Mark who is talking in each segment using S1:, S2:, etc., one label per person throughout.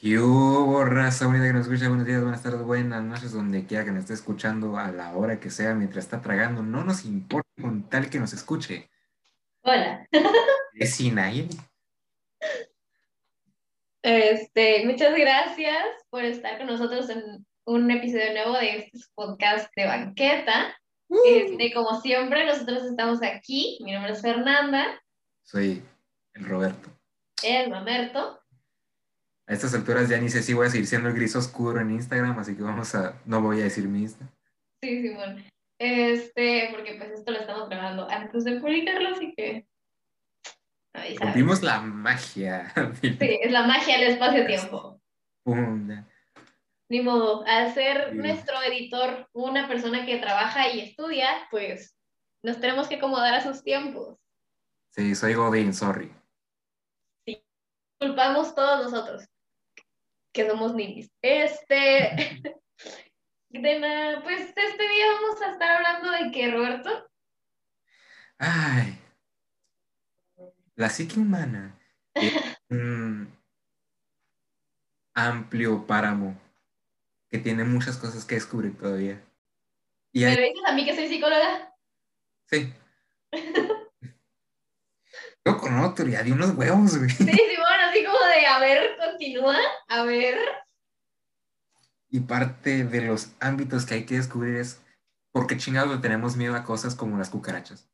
S1: ¿Qué hubo, raza bonita que nos escucha? Buenos días, buenas tardes, buenas noches, donde quiera que nos esté escuchando, a la hora que sea, mientras está tragando. No nos importa con tal que nos escuche.
S2: Hola.
S1: Es Sinaí.
S2: Este, muchas gracias por estar con nosotros en un episodio nuevo de este podcast de banqueta. Este, como siempre, nosotros estamos aquí. Mi nombre es Fernanda,
S1: Soy el Roberto.
S2: el Mamerto.
S1: A estas alturas ya ni sé si voy a seguir siendo el gris oscuro en Instagram, así que vamos a. No voy a decir mi Insta.
S2: Sí, Simón. Este, porque pues esto lo estamos grabando antes de publicarlo, así que. Ahí.
S1: Rompimos la magia.
S2: Sí, es la magia del espacio-tiempo. Ni modo, al ser
S1: Sí.
S2: nuestro editor una persona que trabaja y estudia, pues nos tenemos que acomodar a sus tiempos.
S1: Sí, soy Godín, sorry.
S2: Culpamos todos nosotros, que somos ninis. Este, de nada, pues este día vamos a estar hablando de que, Roberto,
S1: Ay. La psique humana es un amplio páramo que tiene muchas cosas que descubrir todavía. Y
S2: me
S1: hay,
S2: lo dices a mí que soy psicóloga.
S1: sí. Yo con una autoridad de unos huevos, güey.
S2: Sí, así como de, a ver, continúa, a ver.
S1: Y parte de los ámbitos que hay que descubrir es por qué chingados le tenemos miedo a cosas como las cucarachas.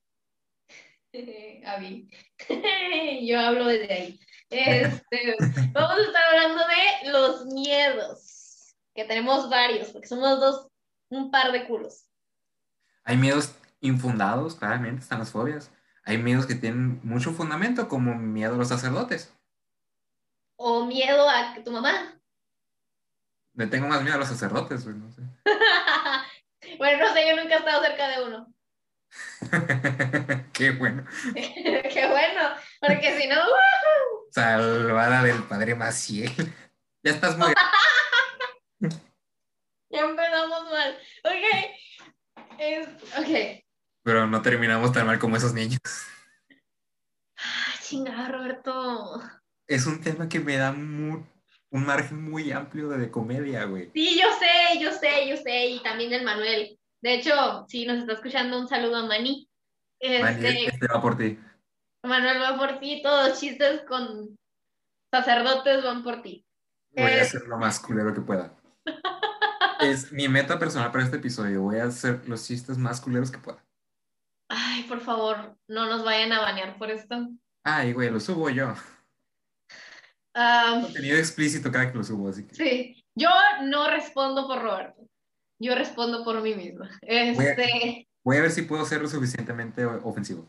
S2: Mí. Yo hablo desde ahí. Este, vamos a estar hablando de los miedos, que tenemos varios, porque somos dos, un par de culos.
S1: Hay miedos infundados, claramente, están las fobias. Hay miedos que tienen mucho fundamento, como miedo a los sacerdotes.
S2: O miedo a tu mamá.
S1: Le tengo más miedo a los sacerdotes, güey, no sé.
S2: bueno, no sé, yo nunca he estado cerca de uno.
S1: Qué bueno.
S2: Qué bueno, porque si no.
S1: Salvada del padre Maciel. Ya estás muy.
S2: ya empezamos mal. Ok. Es, ok.
S1: Pero no terminamos tan mal como esos niños.
S2: Ah, chingada, Roberto.
S1: Es un tema que me da mu- un margen muy amplio de, de comedia, güey.
S2: Sí, yo sé, yo sé, yo sé, y también del Manuel. De hecho, si nos está escuchando, un saludo a Mani.
S1: Man,
S2: Este,
S1: este va por ti.
S2: Manuel va por ti, todos chistes con sacerdotes van por ti.
S1: Voy a
S2: Eh.
S1: hacer lo más culero que pueda. Es mi meta personal para este episodio. Voy a hacer los chistes más culeros que pueda.
S2: Ay, por favor, no nos vayan a banear por esto.
S1: Ay, güey, lo subo yo.
S2: Ah,
S1: Contenido explícito cada que lo subo, así que.
S2: sí, yo no respondo por Roberto. Yo respondo por mí misma. Este,
S1: Voy a ver si puedo ser lo suficientemente ofensivo.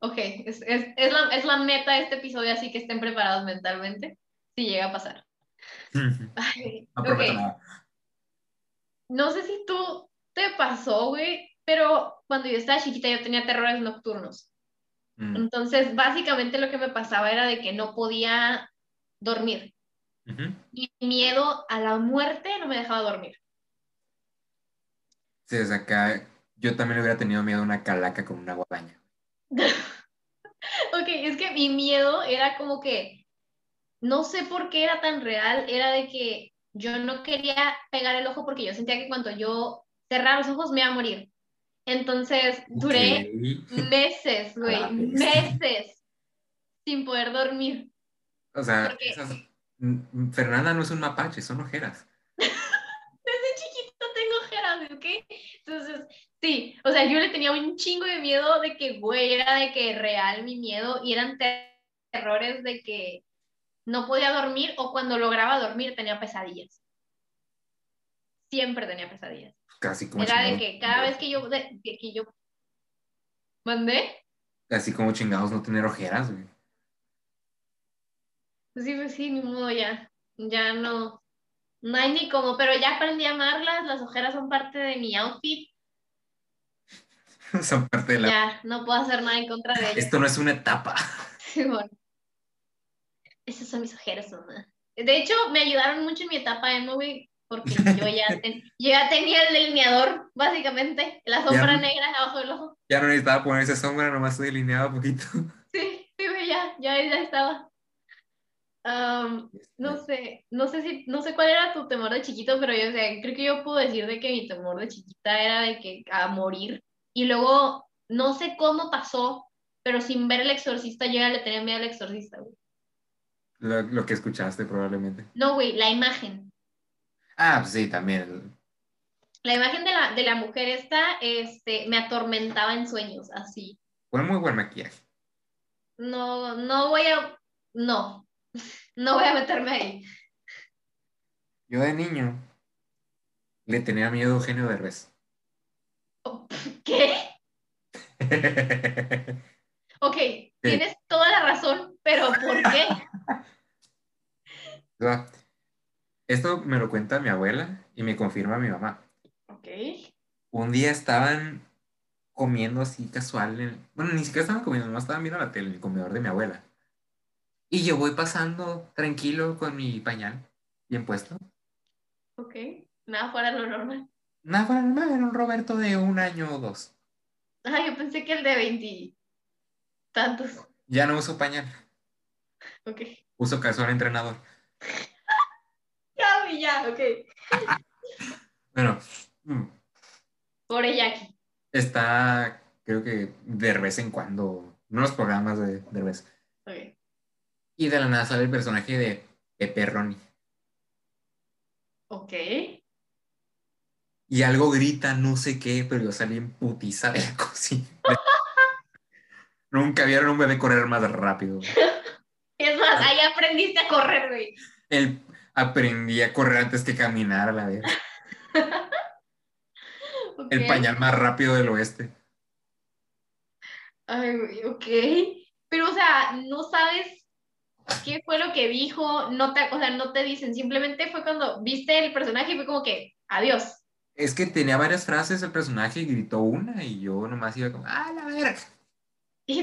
S2: ok, es, es, es la, es la meta de este episodio, así que estén preparados mentalmente si llega a pasar.
S1: No
S2: Ay,
S1: prometo
S2: ok.
S1: nada.
S2: No sé si tú te pasó, güey, pero cuando yo estaba chiquita yo tenía terrores nocturnos.
S1: Mm.
S2: Entonces, básicamente lo que me pasaba era de que no podía dormir. Mi miedo a la muerte no me dejaba dormir.
S1: Sí, desde acá yo también hubiera tenido miedo a una calaca con una guadaña.
S2: Ok, es que mi miedo era como que, no sé por qué era tan real, era de que yo no quería pegar el ojo porque yo sentía que cuando yo cerrara los ojos me iba a morir. Entonces, duré meses, güey, meses sin poder dormir.
S1: O sea,
S2: Porque-
S1: esas... Mm, Fernanda no es un mapache, son ojeras.
S2: Desde chiquito tengo ojeras, ¿ok? Entonces, sí, o sea, yo le tenía un chingo de miedo de que, güey, era de que real mi miedo y eran ter- terrores de que no podía dormir o cuando lograba dormir tenía pesadillas. Siempre tenía pesadillas.
S1: Casi como
S2: Era de
S1: chingados.
S2: que cada vez que yo, de- que yo mandé,
S1: Así como chingados no tener ojeras, güey.
S2: Pues sí, pues sí, ni modo ya, ya no, no hay ni cómo, pero ya aprendí a amarlas, las ojeras son parte de mi outfit,
S1: Son parte de la...
S2: ya no puedo hacer nada en contra de ellas.
S1: Esto no es una etapa.
S2: Simón. Esas son mis ojeras, mamá. De hecho, me ayudaron mucho en mi etapa emo, güey, porque yo ya, ten- yo ya tenía el delineador, básicamente, la sombra negra abajo del ojo.
S1: Ya no necesitaba ponerse sombra, nomás estoy delineado un poquito.
S2: Sí, sí, ya, ya, ya estaba. Um, no sé, no sé si, no sé cuál era tu temor de chiquito, pero yo, o sea, creo que yo puedo decir de que mi temor de chiquita era de que a morir. Y luego, no sé cómo pasó, pero sin ver el exorcista, yo ya le tenía miedo al exorcista, güey.
S1: Lo, lo que escuchaste probablemente.
S2: No, güey, la imagen.
S1: Ah, pues sí, también.
S2: La imagen de la, de la mujer esta, este, me atormentaba en sueños, así.
S1: Fue muy buen maquillaje.
S2: No, no voy a, no, no voy a meterme ahí.
S1: Yo de niño le tenía miedo a Eugenio Derbez.
S2: ¿Qué? Ok, tienes toda la razón, pero ¿por qué?
S1: Esto me lo cuenta mi abuela y me confirma mi mamá.
S2: Ok.
S1: Un día estaban comiendo así casual. en- Bueno, ni siquiera estaban comiendo, no estaban viendo la tele en el comedor de mi abuela. Y yo voy pasando tranquilo con mi pañal bien puesto.
S2: Ok, nada fuera de lo normal.
S1: Nada, fuera normal, era un Roberto de un año o dos.
S2: Ah, yo pensé que el de veintitantos.
S1: Ya no uso pañal,
S2: Ok.
S1: uso casual entrenador.
S2: Ya, vi, ya, ok.
S1: Bueno, mm,
S2: Pobre Jackie.
S1: está, creo que de vez en cuando, unos programas de Derbez.
S2: Ok.
S1: Y de la nada sale el personaje de Pepe Ronnie.
S2: Ok.
S1: Y algo grita, no sé qué, pero yo salí en putiza de la cocina. Nunca vieron un bebé correr más rápido.
S2: Es más, ahí aprendiste a correr, güey.
S1: Él aprendí a correr antes que caminar a la vez. El pañal más rápido del oeste.
S2: Ay, güey, ok. Pero, o sea, no sabes qué fue lo que dijo, no te, o sea, no te dicen, simplemente fue cuando viste el personaje y fue como que, adiós.
S1: Es que tenía varias frases el personaje y gritó una y yo nomás iba como, ¡ah, la verga!
S2: Y,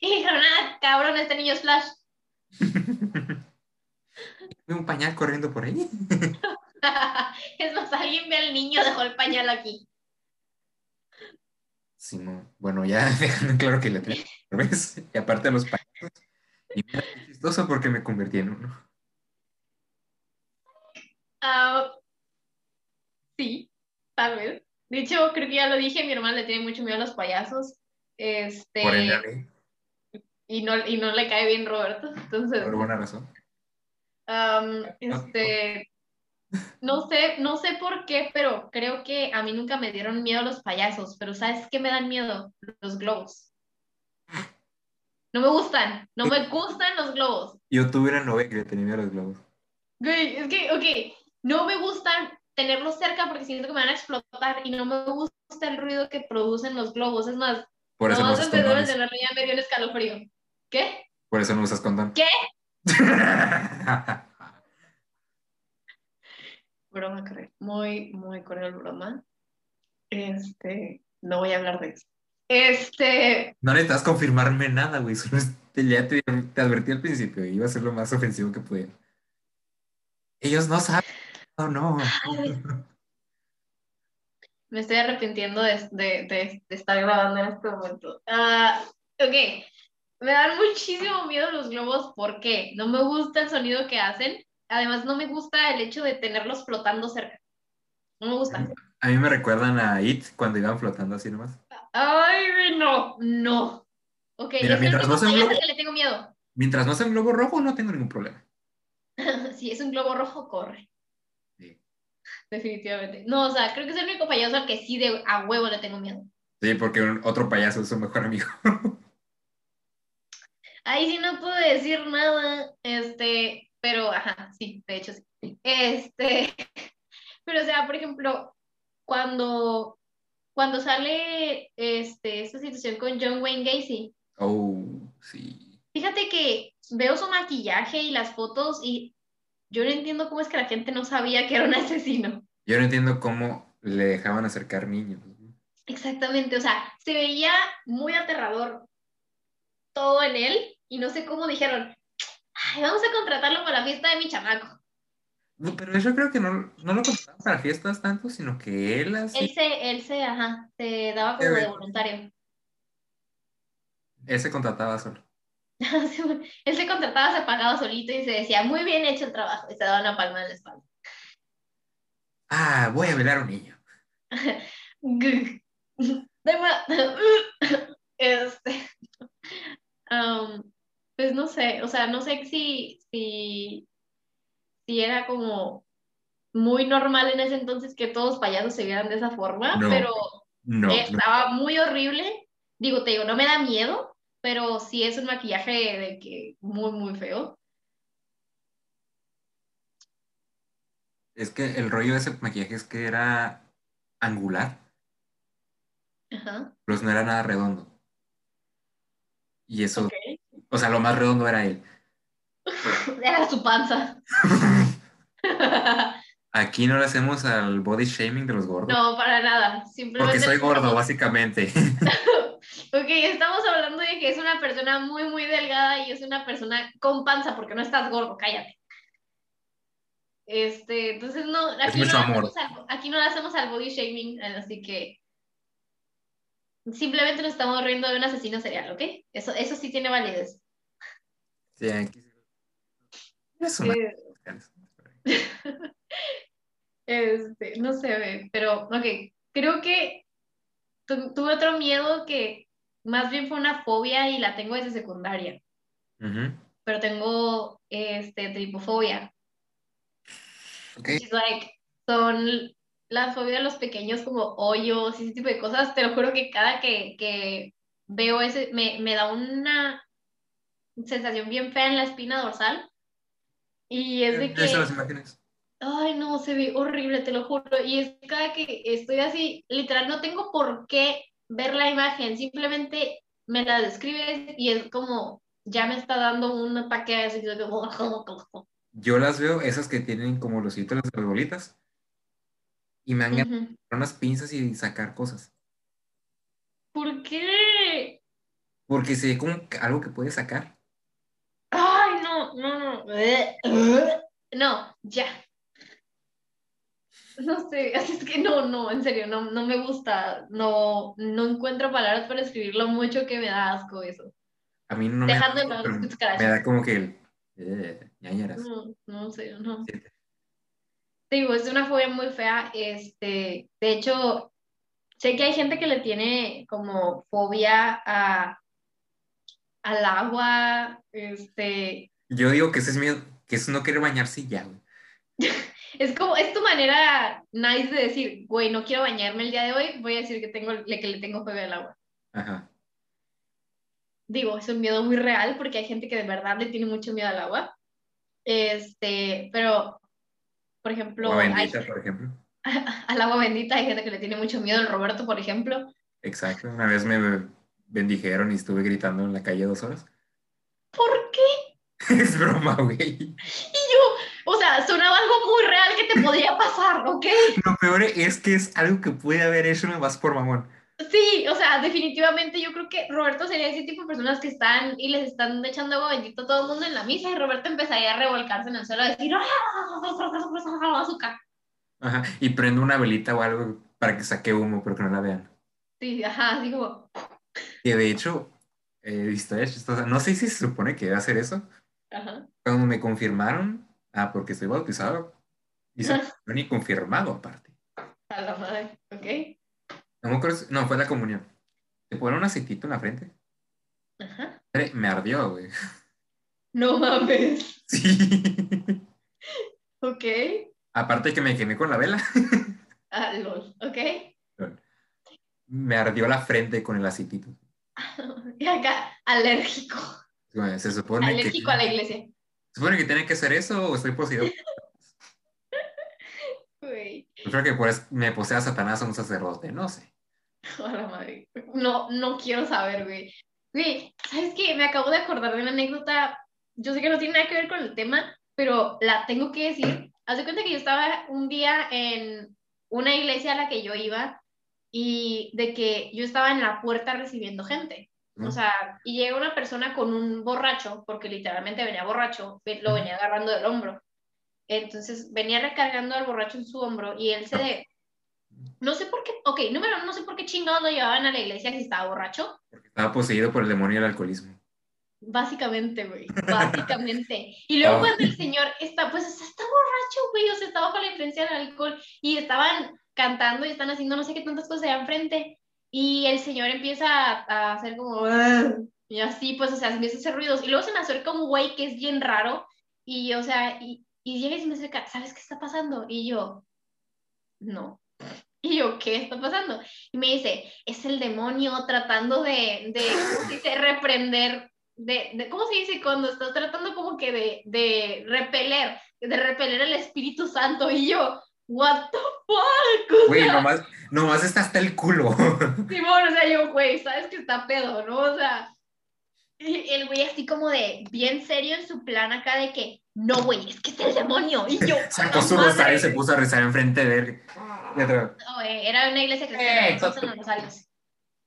S2: dijeron, ah, cabrón, este niño es Flash.
S1: Un pañal corriendo por ahí.
S2: es más, alguien ve al niño, dejó el pañal aquí.
S1: Sí, no. Bueno, ya dejando claro que le tenía vez y aparte los pañales. Y mira, qué chistoso porque me convertí en uno.
S2: Ah, sí, tal vez. De hecho, creo que ya lo dije, mi hermana le tiene mucho miedo a los payasos. Este,
S1: Por ende,
S2: y no, y no le cae bien Roberto. Entonces,
S1: por buena razón.
S2: Este, no sé, no sé por qué, pero creo que a mí nunca me dieron miedo los payasos, pero ¿sabes qué me dan miedo? Los globos. No me gustan, no me gustan los globos.
S1: Yo tuve una novia que le tenía miedo a los globos.
S2: Güey, es que, ok, no me gustan tenerlos cerca porque siento que me van a explotar y no me gusta el ruido que producen los globos. Es más,
S1: Por eso no usas condones.
S2: mencionarlo ya me dio un escalofrío. ¿Qué?
S1: Por eso no usas condón.
S2: ¿Qué? Broma. Muy, muy cruel broma. Este, no voy a hablar de eso. Este,
S1: No necesitas confirmarme nada, güey. Solo ya te, te advertí al principio. Iba a ser lo más ofensivo que pudiera. Ellos no saben. No, no.
S2: me estoy arrepintiendo de, de- de- de estar grabando en este momento. Ah, ok, me dan muchísimo miedo los globos. ¿Por qué? No me gusta el sonido que hacen. Además, no me gusta el hecho de tenerlos flotando cerca. No me gusta.
S1: A mí me recuerdan a It cuando iban flotando así nomás.
S2: Ay, no, no. Ok,
S1: Mira,
S2: es el
S1: mientras
S2: único
S1: no sea un globo-
S2: que le tengo miedo.
S1: Mientras no sea un globo rojo, no tengo ningún problema.
S2: si es un globo rojo, corre.
S1: Sí.
S2: Definitivamente. No, o sea, creo que es el único payaso al que sí de a huevo le tengo miedo.
S1: Sí, porque un- otro payaso es su mejor amigo.
S2: Ahí sí no puedo decir nada, este, pero, ajá, sí, de hecho sí. Este, pero o sea, por ejemplo, cuando, cuando sale este, esta situación con John Wayne Gacy,
S1: Oh, sí.
S2: fíjate que veo su maquillaje y las fotos y yo no entiendo cómo es que la gente no sabía que era un asesino.
S1: Yo no entiendo cómo le dejaban acercar niños.
S2: Exactamente, o sea, se veía muy aterrador todo en él y no sé cómo dijeron, Ay, vamos a contratarlo para la fiesta de mi chamaco.
S1: Pero yo creo que no, no lo contrataban para fiestas tanto, sino que él así,
S2: Él se, él se, ajá, se daba como de voluntario.
S1: él se contrataba solo.
S2: Él se contrataba, se pagaba solito y se decía, muy bien hecho el trabajo, y se daba una palma en la espalda.
S1: Ah, voy a velar a un niño.
S2: este, um, pues no sé, o sea, no sé si, si, si era como muy normal en ese entonces que todos payasos se vieran de esa forma,
S1: No,
S2: pero
S1: No, no.
S2: estaba muy horrible. Digo, te digo, no me da miedo, pero sí es un maquillaje de que muy, muy feo.
S1: Es que el rollo de ese maquillaje es que era angular,
S2: Ajá.
S1: pero no era nada redondo. Y eso, o sea, lo más redondo era él.
S2: Era su panza.
S1: Aquí no le hacemos al body shaming de los gordos.
S2: No, para nada. Simplemente
S1: porque soy gordo, básicamente.
S2: Ok, estamos hablando de que es una persona muy, muy delgada y es una persona con panza porque no estás gordo, cállate. Este, entonces no, aquí, no,
S1: amor.
S2: al, aquí no le hacemos al body shaming, así que simplemente nos estamos riendo de un asesino serial, ¿ok? Eso, eso sí tiene validez.
S1: Sí, aquí- Es una-
S2: Eh, Este, no sé, ve, pero, ok, creo que tu- tuve otro miedo que más bien fue una fobia y la tengo desde secundaria,
S1: Ujú.
S2: pero tengo, este, tripofobia.
S1: Ok.
S2: Which is like, son las fobias de los pequeños como hoyos y ese tipo de cosas. Te lo juro que cada que, que veo ese, me, me da una sensación bien fea en la espina dorsal. Y es de
S1: las
S2: que,
S1: imágenes.
S2: ay no, se ve horrible, te lo juro. Y es cada que estoy así, literal, no tengo por qué ver la imagen, simplemente me la describes y es como, ya me está dando un ataque así. de como-
S1: Yo las veo, esas que tienen como los hitos de las bolitas. Y me han ganado
S2: Ujú.
S1: unas pinzas y sacar cosas.
S2: ¿Por qué?
S1: Porque se ve como que algo que puede sacar.
S2: No, no, no. No, ya. No sé, así es que no, no, en serio, no, no me gusta. No, no encuentro palabras para escribir lo mucho que me da asco eso.
S1: A mí no me da,
S2: Dejando
S1: asco,
S2: los
S1: me da como que el... Eh.
S2: No, no sé, no. Te digo, es una fobia muy fea. Este, de hecho, sé que hay gente que le tiene como fobia a, al agua, este,
S1: Yo digo que ese es miedo, que es no querer bañarse y ya, güey.
S2: Es como, es tu manera nice de decir, güey, no quiero bañarme el día de hoy, voy a decir que, tengo, que le tengo fobia al agua.
S1: Ajá.
S2: Digo, es un miedo muy real porque hay gente que de verdad le tiene mucho miedo al agua. Este, pero, por ejemplo,
S1: Agua
S2: hay-
S1: bendita, por ejemplo.
S2: al agua bendita hay gente que le tiene mucho miedo, el Roberto, por ejemplo.
S1: Exacto. Una vez me bendijeron y estuve gritando en la calle dos horas.
S2: ¿Por qué?
S1: es broma, güey.
S2: Y yo, o sea, sonaba algo muy real que te podría pasar, ¿ok?
S1: Lo peor es que es algo que puede haber hecho más por mamón.
S2: Sí, o sea, definitivamente yo creo que Roberto sería ese tipo de personas que están y les están echando agua bendita a todo el mundo en la misa y Roberto empezaría a revolcarse en el suelo a decir ¡Ah! azúcar.
S1: Ajá. Y prendo una velita o algo para que saque humo, pero que no la vean.
S2: Sí, ajá, así como,
S1: Que de hecho, eh, historia chistosa. No sé si se supone que debe hacer eso.
S2: Ajá.
S1: Cuando me confirmaron, ah, porque estoy bautizado, y se ni confirmado aparte.
S2: A la madre, ¿ok?
S1: No me acuerdo no, fue la comunión. Te ponen un aceitito en la frente.
S2: Ajá.
S1: Me ardió, güey.
S2: No mames,
S1: Sí.
S2: ¿ok?
S1: Aparte que me quemé con la vela,
S2: Ah, lol, ¿ok?
S1: me ardió la frente con el aceitito.
S2: Y acá, alérgico,
S1: Se supone que,
S2: alérgico a la iglesia.
S1: se supone que tiene que hacer eso o estoy poseído. Yo creo que por eso me posee a Satanás a un sacerdote, no sé.
S2: a la madre. No, no quiero saber, güey. Güey, ¿sabes qué? Me acabo de acordar de una anécdota. Yo sé que no tiene nada que ver con el tema, pero la tengo que decir. Haz de cuenta que yo estaba un día en una iglesia a la que yo iba y de que yo estaba en la puerta recibiendo gente. O sea, y llega una persona con un borracho, porque literalmente venía borracho, lo venía agarrando del hombro. Entonces venía recargando al borracho en su hombro y él se de... No sé por qué, ok, número uno, no sé por qué chingados lo llevaban a la iglesia si estaba borracho.
S1: Porque estaba poseído por el demonio del alcoholismo.
S2: Básicamente, güey. Básicamente. Y luego
S1: Ah.
S2: cuando el señor está, pues está borracho, güey, o sea, está bajo la influencia del alcohol y estaban cantando y están haciendo no sé qué tantas cosas allá enfrente. Y el señor empieza a, a hacer como... "Ah", Y así, pues, o sea, empieza a hacer ruidos. Y luego se me acerca un güey que es bien raro. Y, o sea, y, y llega y se me acerca, ¿sabes qué está pasando? Y yo, no. Y yo, ¿qué está pasando? Y me dice, es el demonio tratando de, de ¿cómo se dice? Reprender, de, de, ¿cómo se dice? Cuando está tratando como que de, de repeler, de repeler el Espíritu Santo. Y yo, what the fuck?
S1: Güey, nomás, nomás está hasta el culo.
S2: Simón, o sea, yo, güey, sabes que está pedo, ¿no? O sea, y el güey así como de bien serio en su plan acá de que, no, güey, es que es el demonio. Y yo,
S1: Sacó
S2: "A
S1: su
S2: la madre".
S1: rosario y se puso a rezar enfrente de él.
S2: No, güey, era una iglesia cristiana,
S1: Eh,
S2: no se usan los rosarios.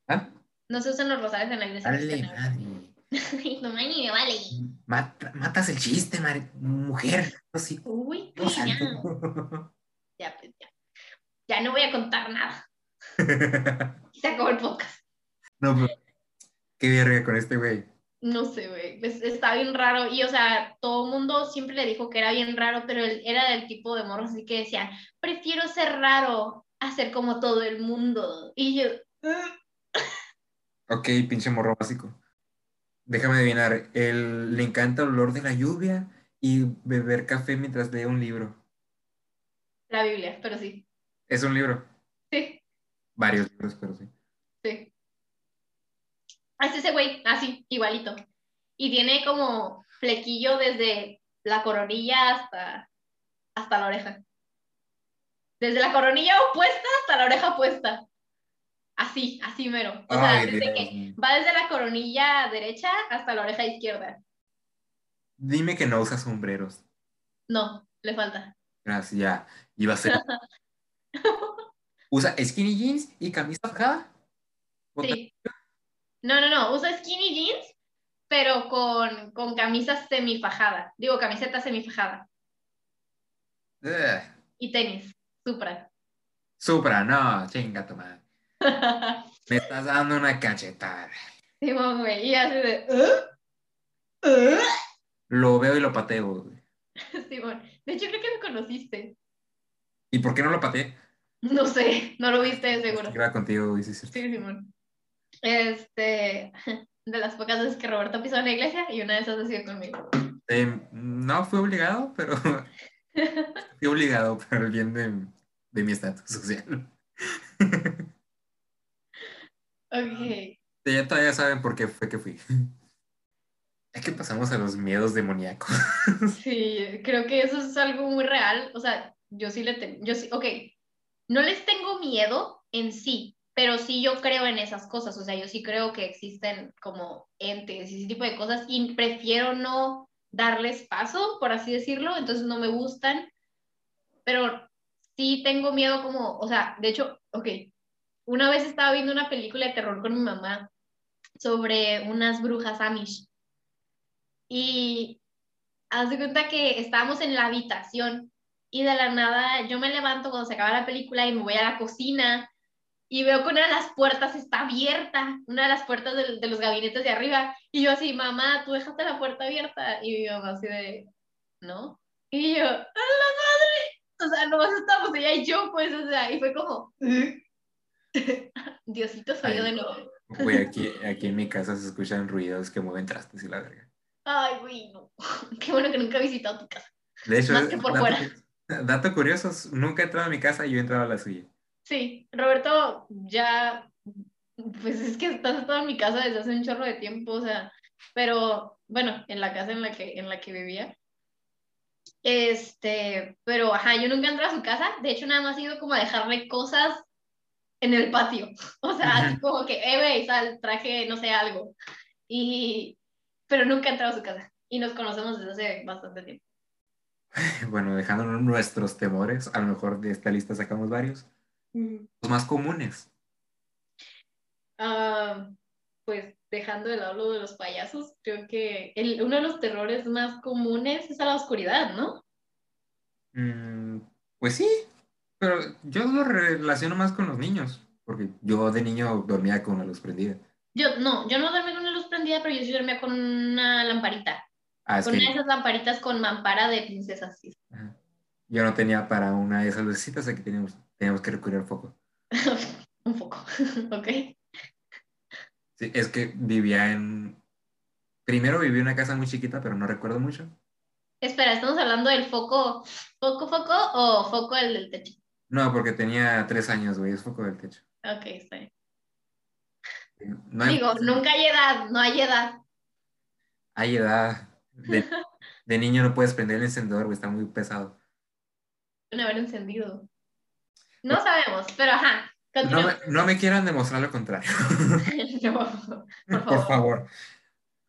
S1: ¿Ah?
S2: No se usan los rosarios en la iglesia
S1: Dale,
S2: cristiana.
S1: madre.
S2: No, ni me vale.
S1: Mata- matas el chiste, madre. Mujer. No, sí.
S2: Uy,
S1: Dios
S2: pues ya,
S1: santo.
S2: ya, pues ya. Ya no voy a contar nada. Se acabó el podcast.
S1: no, pero. Qué verga con este güey.
S2: No sé, güey. es- Está bien raro. Y, o sea, todo el mundo siempre le dijo que era bien raro, pero él era del tipo de morro, así que decían, prefiero ser raro a ser como todo el mundo. Y yo,
S1: Ok, pinche morro básico. Déjame adivinar. Él le encanta el olor de la lluvia y beber café mientras lee un libro.
S2: la Biblia, pero sí.
S1: Es un libro.
S2: Sí,
S1: Varios libros, pero sí.
S2: sí. Es ese güey, así, igualito. Y tiene como flequillo desde la coronilla hasta, hasta la oreja. Desde la coronilla opuesta hasta la oreja opuesta. Así, así mero. O sea,
S1: Ay,
S2: desde
S1: Dios
S2: que va desde la coronilla derecha hasta la oreja izquierda.
S1: Dime que no usa sombreros.
S2: No, le falta.
S1: Gracias, ya. Iba a ser. ¿Usa skinny jeans y camisa fajada? Bota-
S2: Sí. No, no, no, usa skinny jeans, pero con, con camisa semifajada. Digo, camiseta semifajada.
S1: Ugh.
S2: Y tenis, Supra.
S1: Supra, no, chinga tu madre. Me estás dando una cachetada.
S2: Simón, güey, y así de... ¿eh? ¿eh?
S1: Lo veo y lo pateo. güey.
S2: Simón, de hecho creo que me conociste.
S1: ¿Y por qué no lo pateé?
S2: No sé, no lo viste seguro.
S1: Iba contigo, sí, sí.
S2: Sí, Simón. Este, de las pocas veces que Roberto pisó en la iglesia y una de esas ha sido conmigo.
S1: Eh, no fue obligado, pero fui obligado para el bien de, de mi estatus social.
S2: Ok.
S1: Ya todavía saben por qué fue que fui. Es que pasamos a los miedos demoníacos.
S2: Sí, creo que eso es algo muy real. O sea, yo sí le tengo, yo sí, ok, no les tengo miedo en sí, pero sí yo creo en esas cosas. O sea, yo sí creo que existen como entes y ese tipo de cosas y prefiero no darles paso, por así decirlo, entonces no me gustan, pero sí tengo miedo como, o sea, de hecho, ok, una vez estaba viendo una película de terror con mi mamá sobre unas brujas Amish. Y haz de cuenta que estábamos en la habitación y de la nada yo me levanto cuando se acaba la película y me voy a la cocina y veo que una de las puertas está abierta, una de las puertas de, de los gabinetes de arriba. Y yo así, mamá, tú dejaste la puerta abierta. Y mi mamá así de, ¿no? Y yo, ¡a la madre! O sea, nomás estábamos ella y yo, pues, o sea, y fue como, Diosito soy yo de nuevo.
S1: Güey, aquí, aquí en mi casa se escuchan ruidos que mueven trastes y la verga.
S2: Ay, güey, no. Qué bueno que nunca he visitado tu casa.
S1: De hecho,
S2: Más que por fuera.
S1: Dato curioso, nunca he entrado a mi casa y yo he entrado a la suya.
S2: Sí, Roberto, ya, pues es que estás estado en mi casa desde hace un chorro de tiempo, o sea, pero bueno, en la casa en la que, en la que vivía. Este, pero ajá, yo nunca entré a su casa, de hecho nada más he ido como a dejarle cosas en el patio, o sea, así como que, eh, güey, sal, traje, no sé, algo, y, pero nunca he entrado a su casa, y nos conocemos desde hace bastante tiempo.
S1: Bueno, dejando nuestros temores, a lo mejor de esta lista sacamos varios. Los más comunes.
S2: Ah, pues dejando de lado lo de los payasos, creo que el, uno de los terrores más comunes es a la oscuridad, ¿no?
S1: Mm, pues sí, pero yo lo relaciono más con los niños, porque yo de niño dormía con la luz prendida.
S2: Yo no, yo no duermo con la luz prendida, pero yo sí dormía con una lamparita.
S1: Ah, es
S2: con
S1: que
S2: una de esas lamparitas con mampara de princesas. sí.
S1: yo no tenía para una de esas lucecitas, así que teníamos, teníamos que recurrir al foco.
S2: Un poco. ok.
S1: Sí, es que vivía en... Primero viví en una casa muy chiquita, pero no recuerdo mucho.
S2: Espera, ¿estamos hablando del foco, foco, foco o foco el del techo?
S1: No, porque tenía tres años, güey, es foco del techo.
S2: Ok, está bien.
S1: No hay,
S2: Digo, nunca hay edad, no hay edad.
S1: hay edad. De, de niño no puedes prender el encendedor, güey, está muy pesado.
S2: Pueden haber encendido. No sabemos, pero ajá.
S1: No me, no me quieran demostrar lo contrario.
S2: No, por
S1: Por
S2: favor.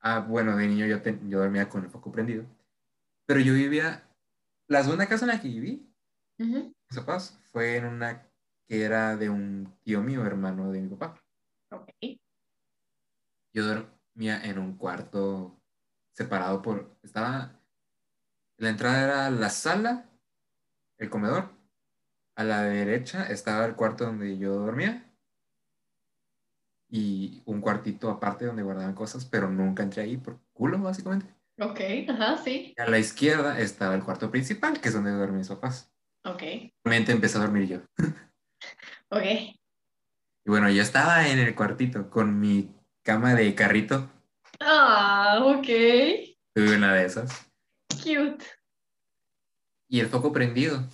S1: Ah, bueno, de niño yo, te- yo dormía con el foco prendido. Pero yo vivía. La segunda casa en la que viví, mis papás, fue en una que era de un tío mío, hermano de mi papá.
S2: Ok.
S1: Yo dormía en un cuarto separado por. Estaba. La entrada era la sala, el comedor. A la derecha estaba el cuarto donde yo dormía. Y un cuartito aparte donde guardaban cosas, pero nunca entré ahí por culo, básicamente.
S2: Ok, ajá, sí.
S1: A la izquierda estaba el cuarto principal, que es donde duermen mis papás.
S2: Ok,
S1: Realmente empecé a dormir yo.
S2: ok.
S1: Y bueno, yo estaba en el cuartito con mi cama de carrito.
S2: Ah, ok.
S1: Tuve una de esas.
S2: Cute.
S1: Y el foco prendido.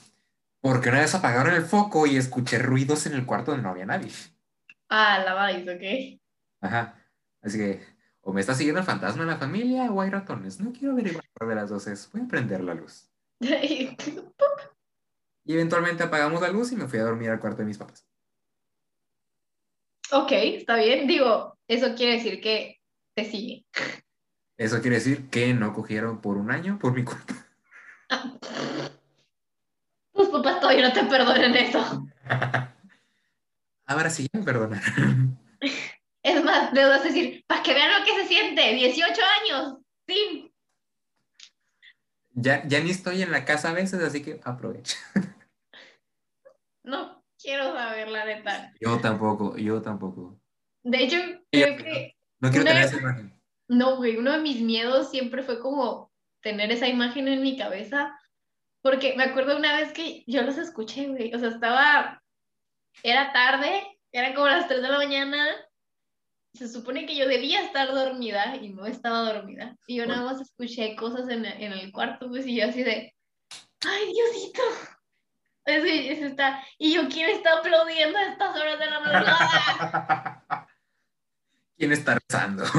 S1: Porque una vez apagaron el foco y escuché ruidos en el cuarto donde no había nadie.
S2: Ah, la vais, ok.
S1: Ajá. Así que, o me está siguiendo el fantasma en la familia o hay ratones. No quiero averiguar de las dos es. Voy a prender la luz. Y eventualmente apagamos la luz y me fui a dormir al cuarto de mis papás.
S2: ok, está bien. Digo, eso quiere decir que te sigue.
S1: Eso quiere decir que no cogieron por un año por mi culpa.
S2: Ah. Tus papás todavía no te perdonan eso.
S1: Ahora sí, ya me perdonaron.
S2: Es más, a decir, para que vean lo que se siente, 18 años. Sí.
S1: Ya, ya ni estoy en la casa a veces, así que aprovecha.
S2: No quiero saber la neta.
S1: Yo tampoco, yo tampoco.
S2: De hecho, creo que
S1: No quiero
S2: Una-
S1: tener esa imagen.
S2: No, güey, uno de mis miedos siempre fue como tener esa imagen en mi cabeza, porque me acuerdo una vez que yo los escuché, güey, o sea, estaba, era tarde, eran como las 3 de la mañana, se supone que yo debía estar dormida y no estaba dormida, y yo nada más escuché cosas en, en el cuarto, pues, y yo así de, ay, Diosito. Así, eso está, y yo, ¿quién está aplaudiendo a estas horas de la madrugada?
S1: ¿Quién está rezando?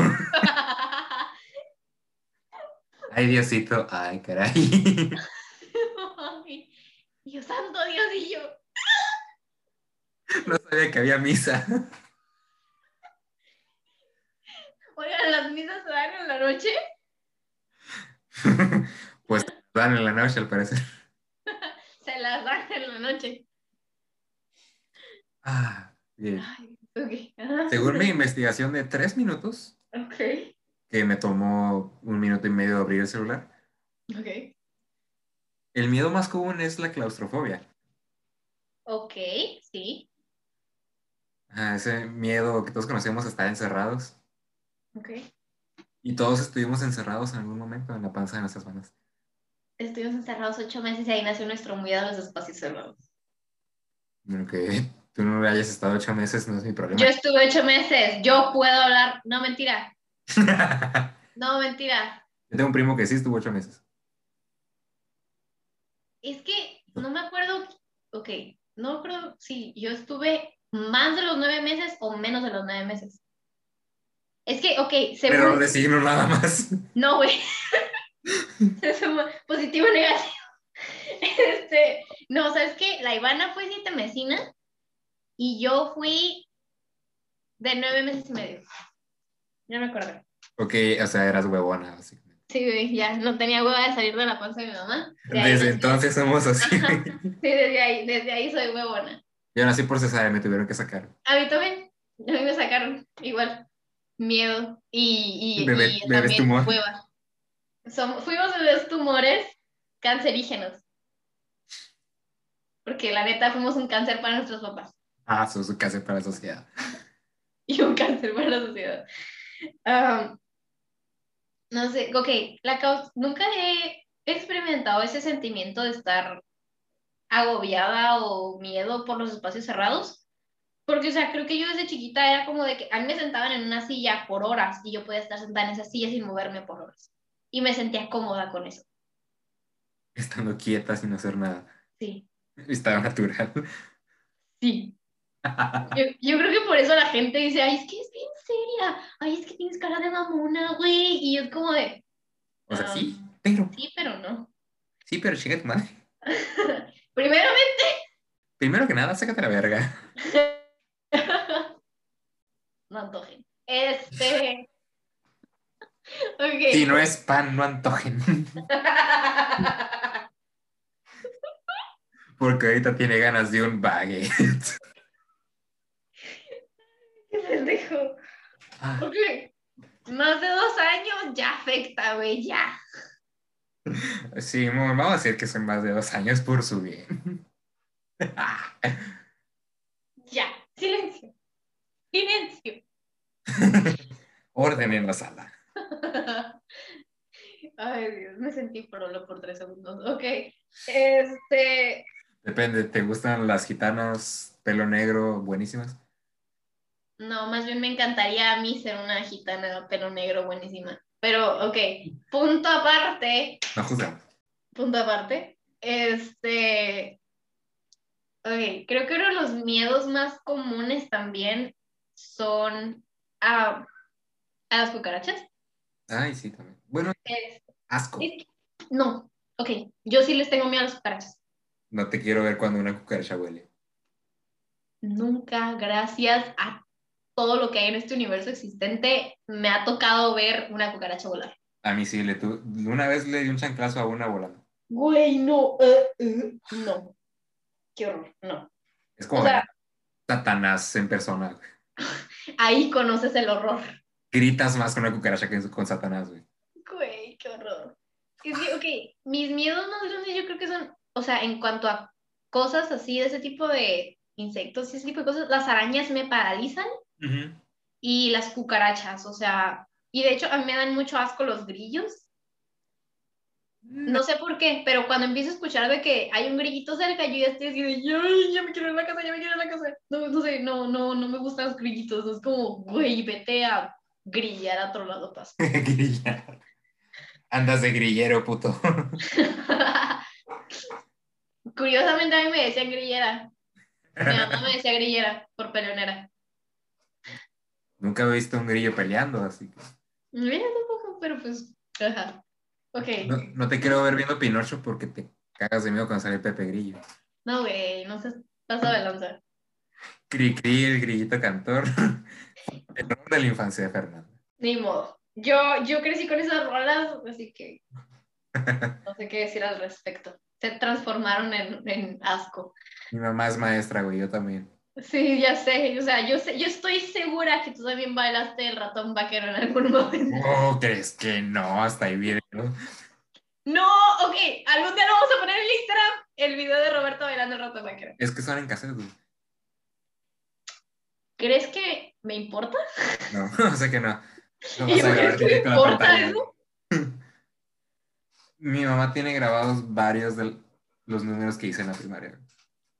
S1: Ay, Diosito. Ay, caray.
S2: Ay, Dios santo, Dios y yo.
S1: No sabía que había misa.
S2: Oigan, las misas se dan en la noche.
S1: Pues dan en la noche, al parecer.
S2: Se las dan en la noche.
S1: Ah, bien.
S2: Ay, ok.
S1: Según mi investigación de tres minutos,
S2: Ok,
S1: que me tomó un minuto y medio abrir el celular,
S2: ok.
S1: el miedo más común es la claustrofobia.
S2: Ok, sí.
S1: Ah, ese miedo que todos conocemos a estar encerrados.
S2: Ok.
S1: Y todos estuvimos encerrados en algún momento en la panza de nuestras manos.
S2: Estuvimos encerrados ocho meses y ahí nació nuestro miedo a los espacios cerrados.
S1: Que tú no hayas estado ocho meses no es mi problema.
S2: Yo estuve ocho meses. Yo puedo hablar. No, mentira. No, mentira.
S1: Yo tengo un primo que sí estuvo ocho meses.
S2: Es que no me acuerdo. Ok, no acuerdo si yo estuve más de los nueve meses o menos de los nueve meses. Es que, ok, según.
S1: Error de signo nada más.
S2: No, güey. Positivo o negativo. Este, no, ¿sabes qué? La Ivana fue siete mesina y yo fui de nueve meses y medio. Ya me acuerdo.
S1: Ok, o sea, eras huevona, básicamente.
S2: Sí, ya no tenía hueva de salir de la panza de mi mamá. De
S1: Desde entonces somos así.
S2: Sí, desde ahí, desde ahí soy huevona.
S1: Yo nací por cesárea, me tuvieron que sacar.
S2: A mí también, a mí me sacaron igual miedo y, y,
S1: Bebé-
S2: y también
S1: tumor.
S2: hueva. Som- fuimos bebés tumores cancerígenos. Porque la neta fuimos un cáncer para nuestros papás
S1: Ah, sos un cáncer para la sociedad.
S2: y un cáncer para la sociedad. Am, No sé, ok, la causa, nunca he experimentado ese sentimiento de estar agobiada o miedo por los espacios cerrados. Porque, o sea, creo que yo desde chiquita era como de que a mí me sentaban en una silla por horas y yo podía estar sentada en esa silla sin moverme por horas. Y me sentía cómoda con eso.
S1: Estando quieta sin hacer nada.
S2: Sí,
S1: Estaba natural.
S2: sí. Yo, yo creo que por eso la gente dice, ay, es que es bien seria. Ay, es que tienes cara de mamona, güey. Y es como de,
S1: O sea, sí, pero,
S2: sí, pero no.
S1: sí, pero chica tu madre.
S2: Primero,
S1: Primero que nada, sácate la verga.
S2: no antojen. Este. Ok.
S1: Si no es pan, no antojen. Porque ahorita tiene ganas de un baguette.
S2: Pendejo.
S1: Ah,
S2: Ok. Más de dos años ya afecta, güey, ya.
S1: Sí, mo- vamos a decir que son más de dos años por su bien.
S2: Ya. Silencio. Silencio.
S1: Orden en la sala.
S2: Ay, Dios, me sentí prolo por tres segundos. Ok. Este.
S1: Depende, ¿te gustan las gitanas pelo negro buenísimas?
S2: No, más bien me encantaría a mí ser una gitana pelo negro buenísima. Pero, ok. Punto aparte.
S1: No juzgamos.
S2: punto aparte. Este. Ok, creo que uno de los miedos más comunes también son a, a las cucarachas.
S1: Ay, sí, también. Bueno,
S2: Es-
S1: asco.
S2: es que- no, ok, yo sí les tengo miedo a las cucarachas.
S1: No te quiero ver cuando una cucaracha huele.
S2: Nunca, gracias a todo lo que hay en este universo existente, me ha tocado ver una cucaracha volar.
S1: A mí sí, le tu... una vez le di un chanclazo a una volando.
S2: Güey, no, eh, eh, no. Qué horror, no.
S1: Es como
S2: O sea-
S1: Satanás en persona.
S2: Ahí conoces el horror.
S1: Gritas más con una cucaracha que con Satanás, güey.
S2: Güey, qué horror. Es que, ok, mis miedos más grandes yo creo que son, o sea, en cuanto a cosas así, de ese tipo de insectos y ese tipo de cosas, las arañas me paralizan y las cucarachas, o sea, y de hecho a mí me dan mucho asco los grillos. No sé por qué, pero cuando empiezo a escuchar de que hay un grillito cerca, yo ya estoy así de, ya, ya me quiero ir a la casa, ya me quiero ir a la casa. No, no sé, no, no, no me gustan los grillitos, es como, güey, vete a grillar a otro lado, paso.
S1: Grillar. Andas de grillero, puto.
S2: Curiosamente a mí me decían grillera. Mi mamá me decía grillera por peleonera.
S1: Nunca he visto un grillo peleando, así que.
S2: Mira, tampoco, pero pues, ajá. Ok.
S1: No, no te quiero ver viendo Pinocho porque te cagas de miedo cuando sale Pepe Grillo.
S2: No, güey, no se pasa de lanza.
S1: Cri Cri, el grillito cantor. El honor de la infancia de Fernanda.
S2: Ni modo. Yo, yo crecí con esas rolas, así que no sé qué decir al respecto. Se transformaron en, en asco.
S1: Mi mamá es maestra, güey, yo también.
S2: Sí, ya sé. O sea, yo sé, yo estoy segura que tú también bailaste el ratón vaquero en algún momento.
S1: Oh, ¿crees que no? Hasta ahí viene, ¿no?
S2: Ok. Algún día lo vamos a poner en el Instagram. El video de Roberto bailando el ratón vaquero.
S1: Es que son en cassette, güey.
S2: ¿Crees que me importa?
S1: No, o sea que no. No
S2: ¿Y
S1: directo a la
S2: importa eso?
S1: Mi mamá tiene grabados varios de los números que hice en la primaria,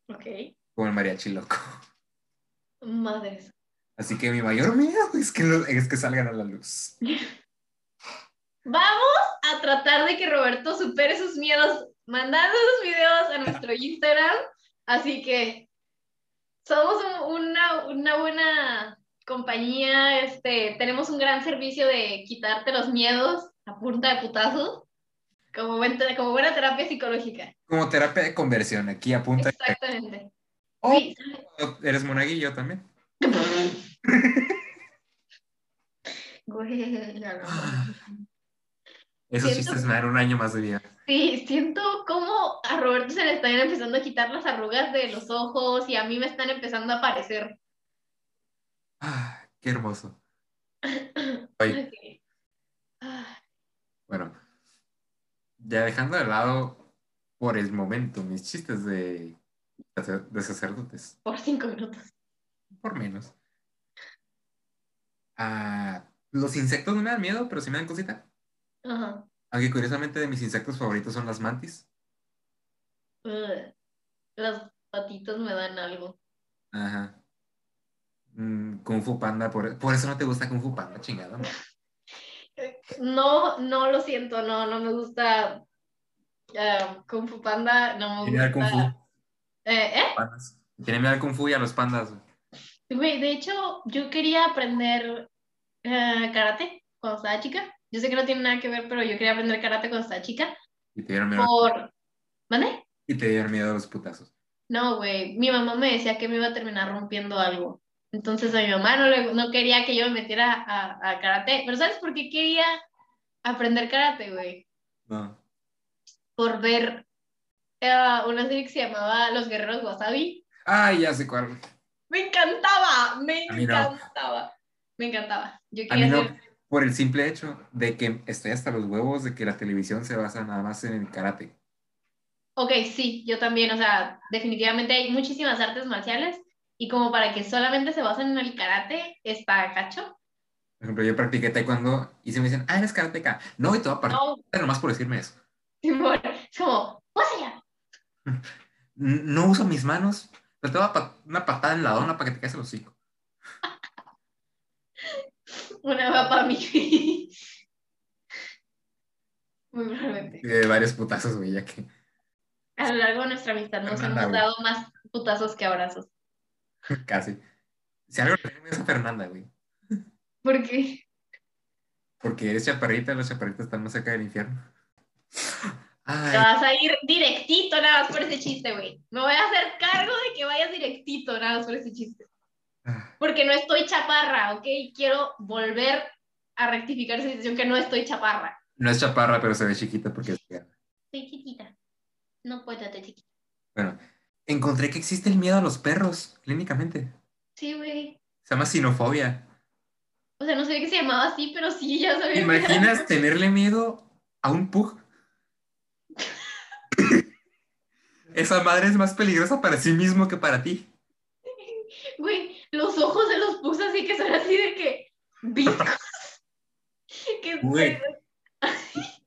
S2: Ok.
S1: Como el mariachi loco.
S2: Madres.
S1: Así que mi mayor miedo es que, lo- es que salgan a la luz.
S2: Vamos a tratar de que Roberto supere sus miedos mandando sus videos a nuestro Instagram. Así que somos un- una, una buena compañía. Este, tenemos un gran servicio de quitarte los miedos a punta de putazos. Como, buen- como buena terapia psicológica.
S1: Como terapia de conversión, aquí a punta de...
S2: Exactamente.
S1: Oh,
S2: Sí,
S1: eres monaguillo también.
S2: Güey.
S1: Esos
S2: Siento-
S1: chistes me dan un año más de vida.
S2: Sí, siento como a Roberto se le están empezando a quitar las arrugas de los ojos y a mí me están empezando a aparecer.
S1: Ah, qué hermoso.
S2: Ah,
S1: bueno, ya dejando de lado por el momento mis chistes de, de sacerdotes,
S2: por cinco minutos.
S1: por menos. Ah, los insectos no me dan miedo, pero sí me dan cosita.
S2: Ajá.
S1: Aunque curiosamente de mis insectos favoritos son las mantis.
S2: Ugh. Los patitos me dan algo.
S1: Ajá. Mm, Kung Fu Panda, por, por eso no te gusta Kung Fu Panda, chingada. ¿no?
S2: No, no lo siento, no, no me gusta ah, Kung Fu Panda, no me gusta.
S1: Kung Fu.
S2: Eh, ¿eh?
S1: Pandas. Tiene miedo al Kung Fu y a los pandas. güey.
S2: De hecho, yo quería aprender eh, karate cuando estaba chica. Yo sé que no tiene nada que ver, pero yo quería aprender karate cuando estaba chica.
S1: Y te dieron miedo,
S2: Por. ¿Mande?
S1: y te dieron miedo a los putazos.
S2: No, güey. Mi mamá me decía que me iba a terminar rompiendo algo. Entonces a mi mamá no, le, no quería que yo me metiera a, a karate. Pero ¿sabes por qué quería aprender karate, güey?
S1: No.
S2: Por ver eh, una serie que se llamaba Los Guerreros Wasabi.
S1: Ay, ya sé cuál.
S2: Me encantaba, me
S1: A mí no.
S2: encantaba. Me encantaba. Yo quería
S1: no, por el simple hecho de que estoy hasta los huevos de que la televisión se basa nada más en el karate.
S2: Ok, sí, yo también, o sea, definitivamente hay muchísimas artes marciales y como para que solamente se basen en el karate, está cacho.
S1: Por ejemplo, yo practiqué taekwondo y se me dicen, ah, eres karateca. No, y te voy a partir
S2: No,
S1: nomás por decirme eso.
S2: Es como, ¡pues
S1: No uso mis manos, pero te voy a pa- una patada en la dona para que te caigas el hocico.
S2: Una va para mí. Muy probablemente.
S1: Y de varios putazos, güey, ya que
S2: A lo largo de nuestra amistad nos
S1: Fernanda,
S2: hemos
S1: güey.
S2: dado más putazos que abrazos.
S1: casi. Si algo le es a Fernanda, güey.
S2: ¿Por qué?
S1: Porque eres chaparrita, los chaparritos están más cerca del infierno.
S2: Te vas a ir directito nada más por ese chiste, güey. Me voy a hacer cargo de que vayas directito nada más por ese chiste.
S1: ah,
S2: Porque no estoy chaparra, ¿ok? Quiero volver a rectificar esa situación que no estoy chaparra.
S1: no es chaparra, pero se ve chiquita porque es.
S2: Soy chiquita. No puedo estar chiquita.
S1: Bueno, encontré que existe el miedo a los perros, clínicamente.
S2: Sí, güey.
S1: Se llama sinofobia.
S2: O sea, no sé que se llamaba así, pero sí, ya sabía.
S1: ¿Te imaginas tenerle miedo a un pug? Esa madre es más peligrosa para sí mismo que para ti.
S2: Güey, los ojos de los pugs así que son así de que. Viscos. que
S1: Güey.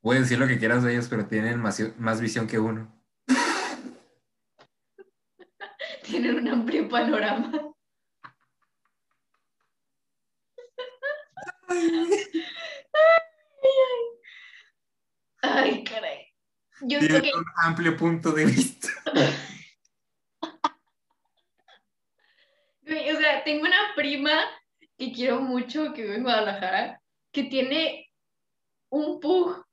S1: Puedes decir lo que quieras de ellos, pero tienen más, más visión que uno.
S2: tienen un amplio panorama. Ay, caray. Yo
S1: Tienen
S2: ok,
S1: un amplio punto de vista.
S2: O sea, tengo una prima que quiero mucho, que vive en Guadalajara, que tiene un pug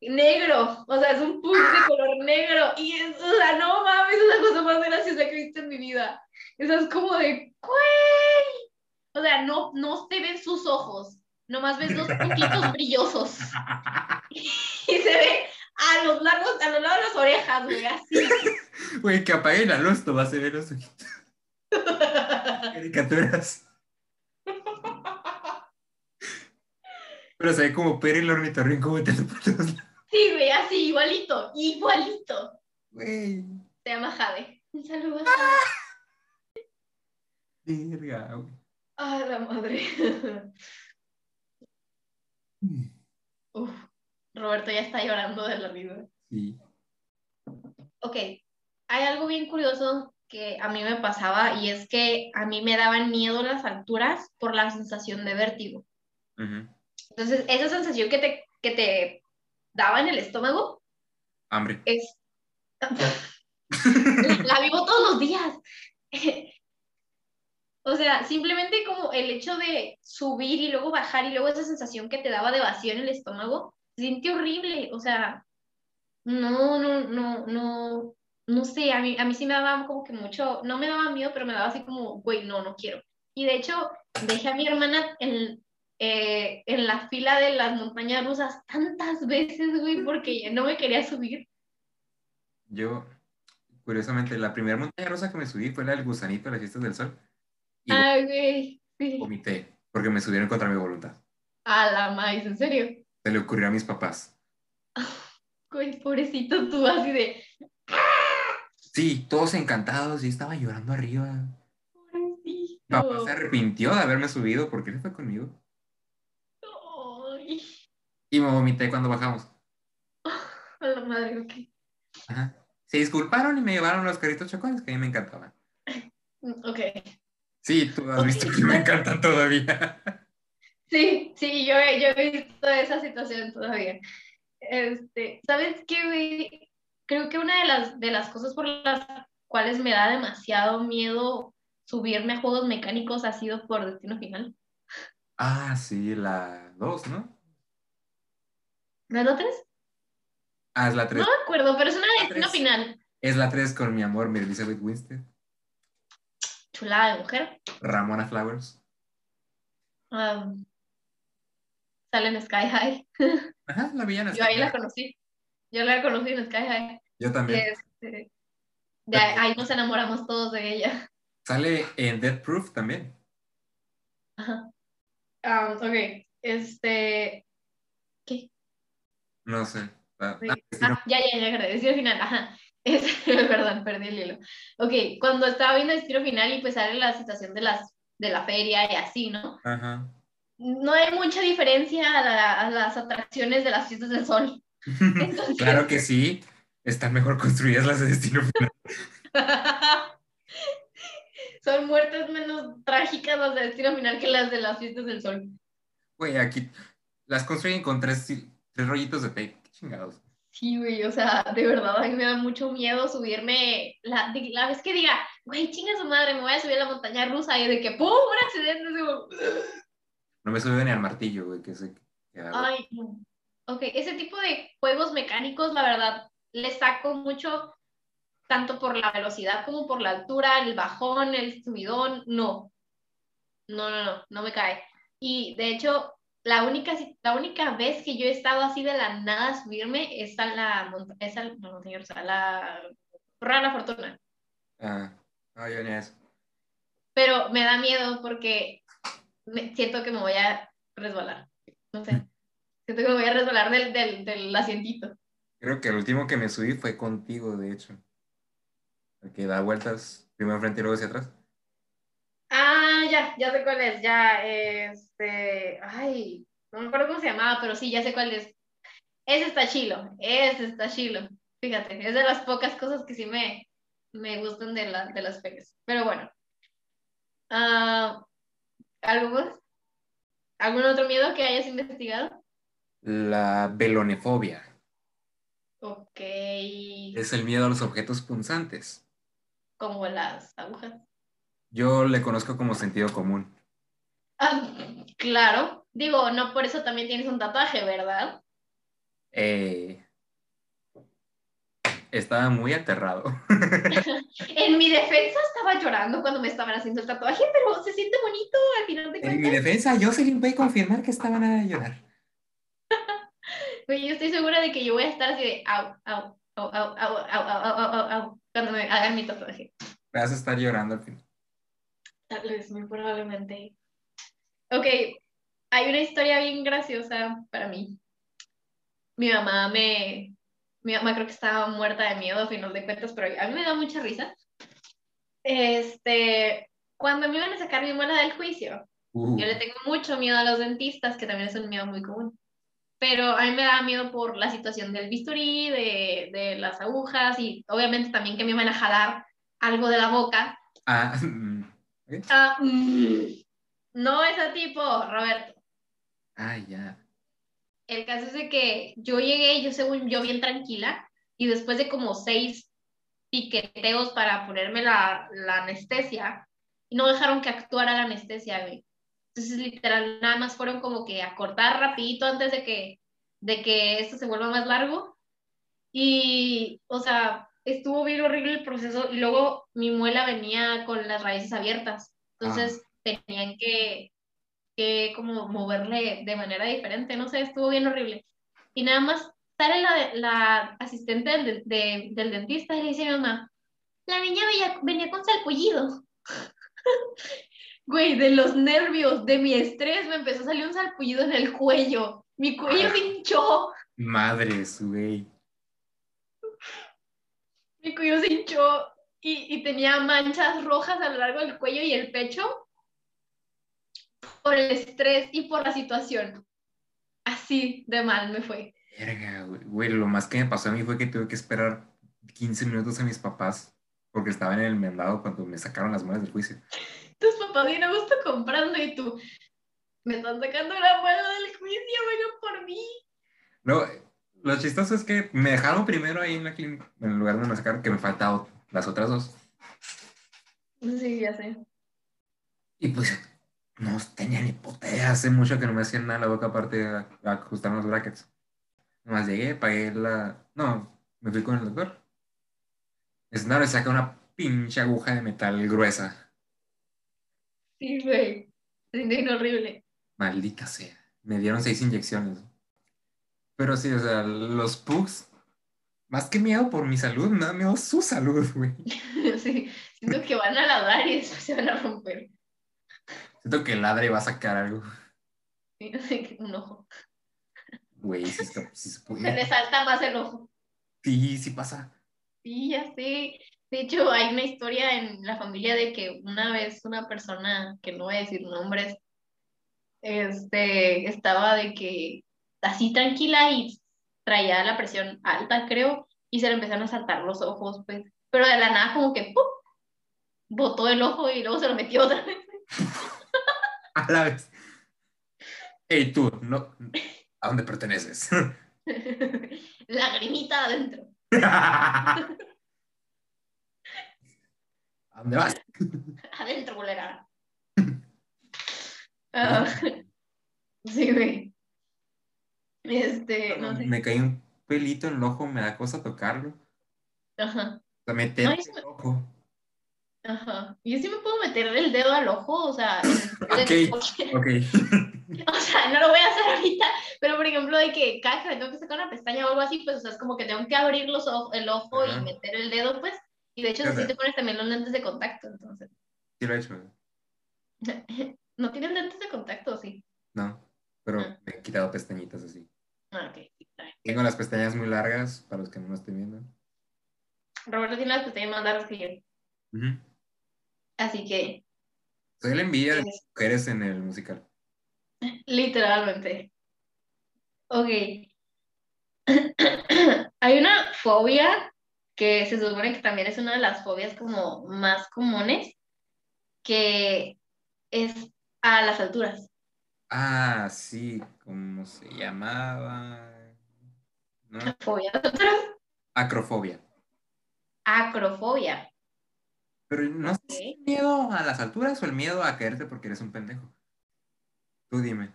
S2: negro. O sea, es un pug de color negro. Y es, o sea, no mames, es la cosa más graciosa que he visto en mi vida. Eso es como de, ¡güey! O sea, no, no se ven sus ojos. Nomás ves dos puntitos brillosos. Y se ve a los lados, a los lados de las orejas, güey, así.
S1: Güey, que apaguen la luz, no vas a ver los ojitos. Caricaturas. Pero se ve como Perry el ornitorrinco volteando por todos lados.
S2: Sí, güey, así, igualito, igualito.
S1: Güey.
S2: Se llama Jade. Un saludo a Jade.
S1: Verga, güey.
S2: Ah, la madre. Uf, Roberto ya está llorando de la risa.
S1: Sí.
S2: Ok, hay algo bien curioso que a mí me pasaba y es que a mí me daban miedo las alturas por la sensación de vértigo.
S1: Ujú.
S2: Entonces, esa sensación que te, que te daba en el estómago
S1: Hambre.
S2: es... la vivo todos los días. O sea, simplemente como el hecho de subir y luego bajar y luego esa sensación que te daba de vacío en el estómago, se siente horrible. O sea, no, no, no, no, no sé, a mí, a mí sí me daba como que mucho, no me daba miedo, pero me daba así como, güey, no, no quiero. Y de hecho, dejé a mi hermana en, eh, en la fila de las montañas rusas tantas veces, güey, porque no me quería subir.
S1: Yo, curiosamente, la primera montaña rosa que me subí fue la del gusanito de las fiestas del sol. Y
S2: Ay, güey, sí.
S1: vomité, porque me subieron contra mi voluntad.
S2: A la maíz, en serio.
S1: Se le ocurrió a mis papás.
S2: Güey, pobrecito tú, así de.
S1: Sí, todos encantados y estaba llorando arriba.
S2: Pobrecito.
S1: Papá se arrepintió de haberme subido porque él fue conmigo. Y me vomité cuando bajamos.
S2: A la madre, ok.
S1: Ajá. Se disculparon y me llevaron los carritos chocones que a mí me encantaban.
S2: Ok.
S1: Sí, tú has visto que me encantan todavía.
S2: Sí, sí, yo, he- yo he visto esa situación todavía. Este, ¿sabes qué, güey? Creo que una de las, de las cosas por las cuales me da demasiado miedo subirme a juegos mecánicos ha sido por Destino Final.
S1: Ah, sí, la 2, ¿no?
S2: ¿No es la tres?
S1: Ah, es la 3.
S2: No me acuerdo, pero es una de Destino. Final.
S1: Es la 3 con mi amor, mi Elizabeth Winstead.
S2: Chulada de mujer.
S1: Ramona Flowers.
S2: Um, sale en Sky High.
S1: Ajá, la villana.
S2: Yo ahí la conocí. Yo la conocí en Sky High.
S1: Yo también.
S2: este, de ahí, nos enamoramos todos de ella.
S1: Sale en Dead Proof también.
S2: Ajá. Um, ok, este. ¿Qué?
S1: No sé. Ah,
S2: Sí.
S1: ah,
S2: Ah, ya, ya, ya, agradecí al final. Ajá. Es, perdón, perdí el hilo. Ok, cuando estaba viendo Destino Final y pues sale la situación de, las, de la feria y así, ¿no?
S1: Ajá.
S2: No hay mucha diferencia a, la- a las atracciones de las fiestas del sol. Entonces-
S1: claro que sí. Están mejor construidas las de Destino Final.
S2: Son muertes menos trágicas las de Destino Final que las de las fiestas del sol.
S1: Güey, aquí las construyen con tres, tres rollitos de tape. Qué chingados.
S2: Sí, güey, o sea, de verdad, a mí me da mucho miedo subirme, la, la vez que diga, güey, chinga su madre, me voy a subir a la montaña rusa y de que, ¡pum!, un accidente, como,
S1: No me suben ni al martillo, güey, que hago.
S2: ay, no. Ok, ese tipo de juegos mecánicos, la verdad, le saco mucho, tanto por la velocidad como por la altura, el bajón, el subidón, no. No, no, no, no me cae. Y de hecho, la única, la única vez que yo he estado así de la nada subirme es a la, montaña rusa, a la Rana Fortuna.
S1: Ah, no, yo ni eso.
S2: Pero me da miedo porque me- siento que me voy a resbalar. No sé. Siento que me voy a resbalar del, del, del asientito.
S1: Creo que el último que me subí fue contigo, de hecho. El que da vueltas primero enfrente y luego hacia atrás.
S2: Ah, ya, ya sé cuál es. Ya, este. Ay, no me acuerdo cómo se llamaba, pero sí, ya sé cuál es. Ese está chilo. Ese está chilo. Fíjate, es de las pocas cosas que sí me, me gustan de, la, de las ferias. Pero bueno. Ah, ¿Algo más? ¿Algún otro miedo que hayas investigado?
S1: La velonefobia
S2: Ok.
S1: es el miedo a los objetos punzantes.
S2: Como las agujas.
S1: Yo le conozco como sentido común.
S2: Ah, claro. Digo, no por eso también tienes un tatuaje, ¿verdad?
S1: Eh, estaba muy aterrado.
S2: En mi defensa estaba llorando cuando me estaban haciendo el tatuaje, pero se siente bonito al final de
S1: En mi
S2: cuentas.
S1: defensa, Jocelyn puede confirmar que estaba nada de llorar.
S2: Güey, yo estoy segura de que yo voy a estar así de au, au, au, au, au, au, au, au, au, au, cuando me hagan mi tatuaje.
S1: Vas a estar llorando al final.
S2: Tal vez, muy probablemente. Ok, hay una historia bien graciosa para mí. Mi mamá me... Mi mamá creo que estaba muerta de miedo a final de cuentas, pero a mí me da mucha risa. Este, cuando me iban a sacar mi muela del juicio,
S1: Uh,
S2: yo le tengo mucho miedo a los dentistas, que también es un miedo muy común. Pero a mí me da miedo por la situación del bisturí, de, de las agujas y obviamente también que me iban a jalar algo de la boca.
S1: ah,
S2: Ah, mm, no ese tipo, Roberto.
S1: Ah, ya.
S2: El caso es de que yo llegué, yo según yo bien tranquila, y después de como seis piqueteos para ponerme la, la anestesia, y no dejaron que actuara la anestesia, güey. Entonces, literal, nada más fueron como que a cortar rapidito antes de que, de que esto se vuelva más largo. Y, o sea, estuvo bien horrible el proceso. Y luego mi muela venía con las raíces abiertas. Entonces, tenían que, que como moverle de manera diferente. No sé, estuvo bien horrible. Y nada más sale la, la asistente del, de- de- del dentista y le dice a mi mamá, la niña venía, venía con salpullido. Güey, de los nervios, de mi estrés, me empezó a salir un salpullido en el cuello. Mi cuello se hinchó,
S1: Madres, güey.
S2: Mi cuello se hinchó y, y tenía manchas rojas a lo largo del cuello y el pecho por el estrés y por la situación. Así de mal me fue.
S1: Verga, güey. Güey, lo más que me pasó a mí fue que tuve que esperar 15 minutos a mis papás porque estaban en el mandado cuando me sacaron las muelas del juicio.
S2: Tus papás bien a gusto comprando y tú, me están sacando la muela del juicio, vengan por mí.
S1: No, lo chistoso es que me dejaron primero ahí en la clínica, en el lugar donde me sacaron, que me faltaban las otras dos.
S2: Sí, ya sé.
S1: Y pues no tenía ni puta hace mucho que no me hacían nada la boca aparte de ajustar los brackets. Nomás llegué, pagué la... No, me fui con el doctor. Es nada, saca una pinche aguja de metal gruesa.
S2: Sí, güey. Horrible.
S1: Maldita sea. Me dieron seis inyecciones. Pero sí, o sea, los pugs, más que miedo por mi salud, me da miedo su salud, güey.
S2: Sí, siento que van a ladrar y después se van a romper.
S1: Siento que el ladre va a sacar algo.
S2: Sí, Un ojo.
S1: Güey, sí, está- sí se
S2: Se
S1: puede.
S2: le salta más el ojo.
S1: Sí, sí pasa.
S2: Sí, ya sé. De hecho, hay una historia en la familia de que una vez una persona, que no voy a decir nombres, este, estaba de que así tranquila y traía la presión alta, creo, y se le empezaron a saltar los ojos, pues. Pero de la nada como que ¡pum! botó el ojo y luego se lo metió otra vez.
S1: A la vez. Ey, tú, no, ¿a dónde perteneces?
S2: Lagrimita adentro.
S1: ¿A dónde vas?
S2: Adentro, bolera. Ah, sí, güey. Este, no sé.
S1: Me cae un pelito en el ojo, me da cosa tocarlo.
S2: Ajá.
S1: O sea, meter
S2: me-
S1: el ojo.
S2: Ajá. Yo sí me puedo meter el dedo al ojo, o sea, que-
S1: Ok.
S2: o sea, no lo voy a hacer ahorita, pero por ejemplo, de que cada que me tengo que sacar una pestaña o algo así, pues, o sea, es como que tengo que abrir los ojos, el ojo
S1: Ajá.
S2: y meter el dedo, pues, y de hecho,
S1: sé.
S2: te pones también los lentes de contacto, entonces.
S1: Sí lo he hecho.
S2: ¿No tienes lentes de contacto, sí?
S1: No, pero
S2: Ah.
S1: me he quitado pestañitas así.
S2: Ah.
S1: Tengo las pestañas muy largas, para los que no me estén viendo.
S2: Roberto tiene las pestañas más largas que yo, así que,
S1: Soy la envidia de las mujeres en el musical.
S2: literalmente. Ok. Hay una fobia que se supone que también es una de las fobias como más comunes, que es a las alturas.
S1: Ah, sí, ¿cómo se llamaba? ¿No? Acrofobia.
S2: Acrofobia.
S1: Pero no sé si es miedo a las alturas o el miedo a caerte porque eres un pendejo. Tú dime.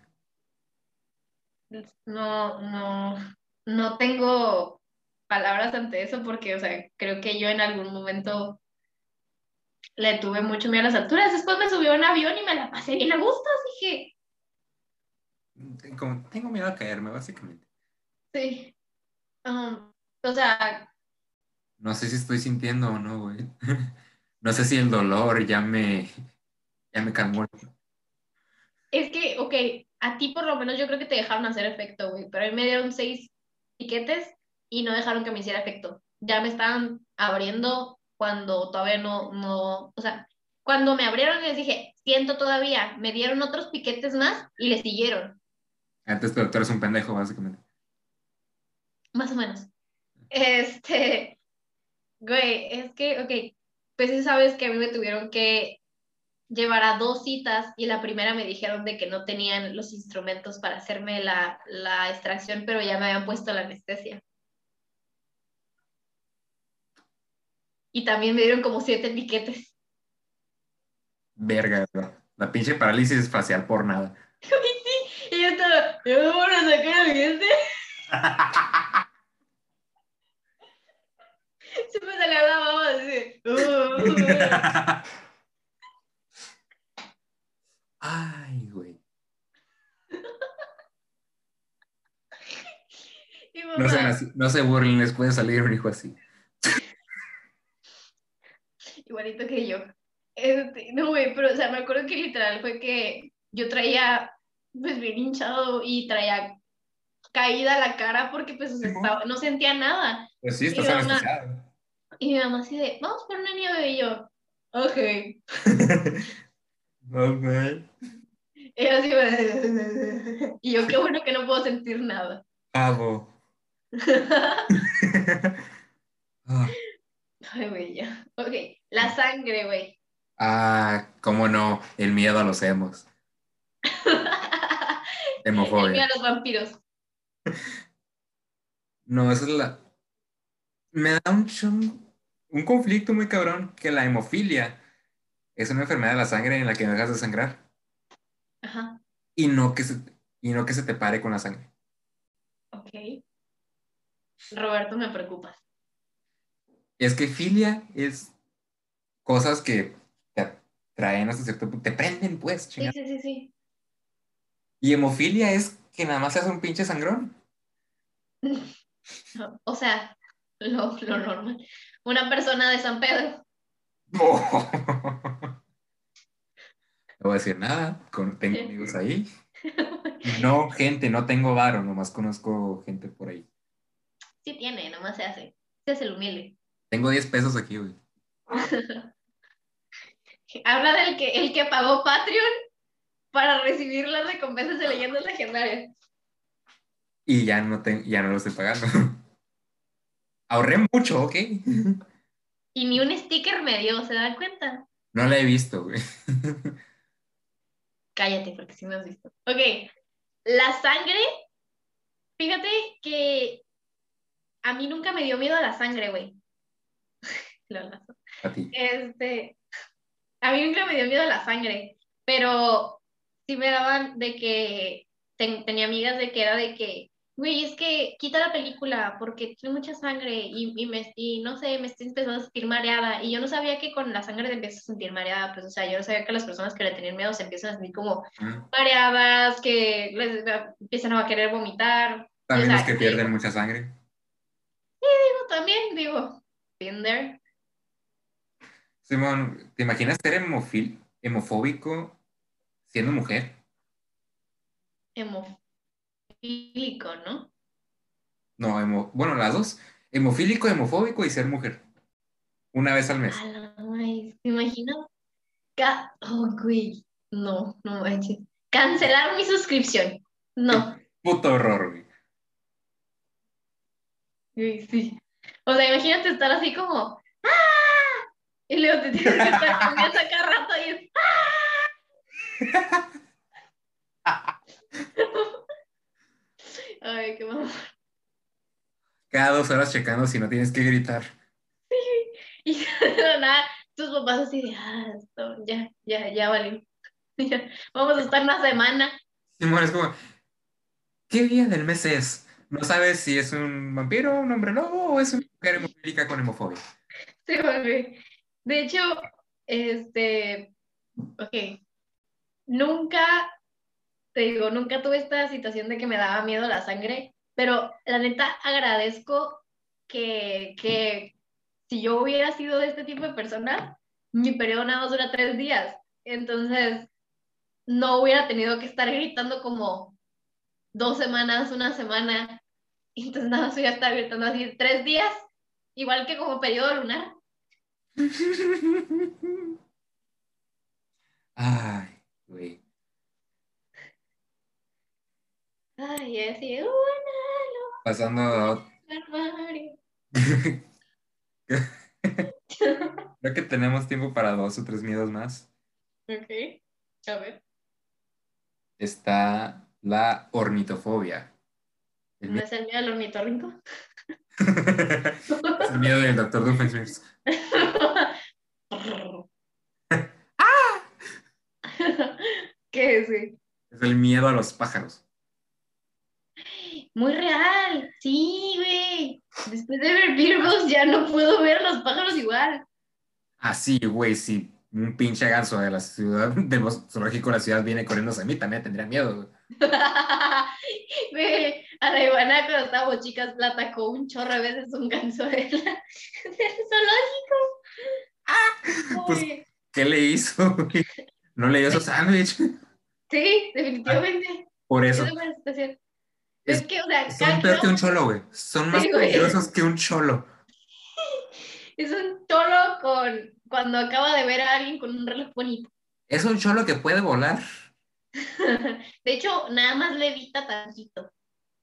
S2: No, no, no tengo palabras ante eso porque, o sea, creo que yo en algún momento le tuve mucho miedo a las alturas. Después me subió a un avión y me la pasé bien a gusto, que
S1: Como, tengo miedo a caerme, básicamente.
S2: sí. Um, o sea,
S1: No sé si estoy sintiendo o no, güey. No sé si el dolor ya me, ya me calmó.
S2: es que, ok, a ti por lo menos yo creo que te dejaron hacer efecto, güey, pero a mí me dieron seis piquetes y no dejaron que me hiciera efecto. Ya me estaban abriendo cuando todavía no, no, o sea, cuando me abrieron les dije, siento todavía, me dieron otros piquetes más y le siguieron,
S1: Antes tu doctor es un pendejo, básicamente.
S2: más o menos. Este, güey, es que, ok, pues sí sabes que a mí me tuvieron que llevar a dos citas y la primera me dijeron de que no tenían los instrumentos para hacerme la, la extracción, pero ya me habían puesto la anestesia. Y también me dieron como siete piquetes.
S1: Verga. La pinche parálisis facial por nada.
S2: Y yo estaba, ¿me van a sacar el diente? Se me salía la baba así. "Uh".
S1: Ay, güey. No se,
S2: mamá,
S1: no se burlen, les puede salir un hijo así.
S2: igualito que yo. Este, no, güey, pero, o sea, me acuerdo que literal fue que yo traía, pues, bien hinchado y traía caída la cara porque, pues, estaba- no sentía nada.
S1: Pues sí,
S2: estás
S1: anestesiado.
S2: Y mi mamá así de, vamos por una nieve y yo, ok.
S1: Ok.
S2: Y yo así, y yo, qué bueno que no puedo sentir nada.
S1: Pavo. Ah,
S2: Ay, güey, ya. Ok, la sangre, güey.
S1: ah, cómo no, el miedo a los emos.
S2: El miedo
S1: Hemofobia.
S2: a los vampiros.
S1: No, esa es la. Me da un, chon- un conflicto muy cabrón que la hemofilia es una enfermedad de la sangre en la que no dejas de sangrar
S2: Ajá,
S1: y no que se, y no que se te pare con la sangre.
S2: ok. Roberto, me preocupas.
S1: Es que filia es cosas que te atraen hasta cierto punto, te prenden pues,
S2: Sí,
S1: chingada.
S2: sí, sí, sí.
S1: Y hemofilia es que nada más seas un pinche sangrón.
S2: O sea, lo, lo normal. Una persona de San Pedro.
S1: No. No voy a decir nada, con- tengo amigos ahí. No, gente, no tengo varo, nomás conozco gente por ahí.
S2: Sí tiene, nomás se hace. Se hace el humilde.
S1: Tengo 10 pesos aquí, güey.
S2: Habla del que el que pagó Patreon para recibir las recompensas de leyendas legendarias.
S1: Y ya no, te- ya no lo estoy pagando. Ahorré mucho, ¿ok?
S2: Y ni un sticker me dio, ¿se dan cuenta?
S1: No la he visto, güey.
S2: Cállate, porque sí me has visto. Ok, la sangre, fíjate que a mí nunca me dio miedo a la sangre, güey. Lo lazo.
S1: A ti.
S2: Este, a mí nunca me dio miedo a la sangre, pero sí me daban de que ten- tenía amigas de que era de que, güey, es que quita la película porque tiene mucha sangre y, y, me, y no sé, me estoy empezando a sentir mareada. Y yo no sabía que con la sangre te empiezas a sentir mareada, pues, o sea, yo no sabía que las personas que le tenían miedo se empiezan a sentir como mareadas, que les, empiezan a querer vomitar.
S1: También los
S2: Exacto.
S1: que pierden mucha sangre.
S2: Yo también digo, there.
S1: Simón, ¿te imaginas ser hemofil, hemofóbico siendo mujer?
S2: Hemofílico, ¿no?
S1: No, hemo- bueno, las dos. Hemofílico, hemofóbico y ser mujer. Una vez al mes.
S2: A la madre, ¿te imaginas? Ca- oh, güey, no, no manches. Cancelar mi suscripción. No,
S1: Puto horror, güey.
S2: güey, sí. O sea, imagínate estar así como, ¡ah! Y luego te tienes que estar cambiando a cada rato y es, ¡ah! Ay, qué mamá.
S1: Cada dos horas checando si no tienes que gritar.
S2: Y de la nada, tus papás así de, ah, esto, ya, ya, ya valió. Ya, Vamos a estar una semana.
S1: Simón es como, ¿qué día del mes es? No sabes si es un vampiro, un hombre lobo o es una mujer hemofílica con hemofobia.
S2: Sí, güey. De hecho, este, ok, nunca, te digo, nunca tuve esta situación de que me daba miedo la sangre, pero la neta agradezco que, que si yo hubiera sido de este tipo de persona, mi periodo nada más dura tres días, entonces no hubiera tenido que estar gritando como dos semanas, una semana, entonces nada más hubiera estar gritando así tres días, igual que como periodo lunar.
S1: Ay, güey.
S2: Ay, así, uh,
S1: Pasando a ot-
S2: armario.
S1: Creo que tenemos tiempo para dos o tres miedos más.
S2: Ok, a ver.
S1: Está la ornitofobia. El
S2: ¿No es el miedo al ornitorrinco?
S1: es el miedo del doctor Doofenshmirtz.
S2: ¿Qué es?
S1: Es el miedo a los pájaros.
S2: Muy real, sí, güey. Después de ver Beetlejuice ya no puedo ver a los pájaros igual.
S1: Así, güey, si un pinche ganso de la ciudad, del zoológico de la ciudad viene corriendo hacia mí, también tendría miedo. güey.
S2: A la iguana cuando estábamos chicas la atacó un chorro de veces un ganso de la- del zoológico.
S1: Pues-
S2: Uy,
S1: ¿Qué le hizo? güey? No le dio su sándwich.
S2: sí, definitivamente.
S1: Por
S2: Es
S1: eso.
S2: Es,
S1: Es-
S2: que, o sea,
S1: Son peor que un cholo, güey. Son más
S2: Sí,
S1: peligrosos que un cholo.
S2: es un cholo con cuando acaba de ver a alguien con un reloj bonito.
S1: Es un cholo que puede volar.
S2: De hecho, nada más levita tantito.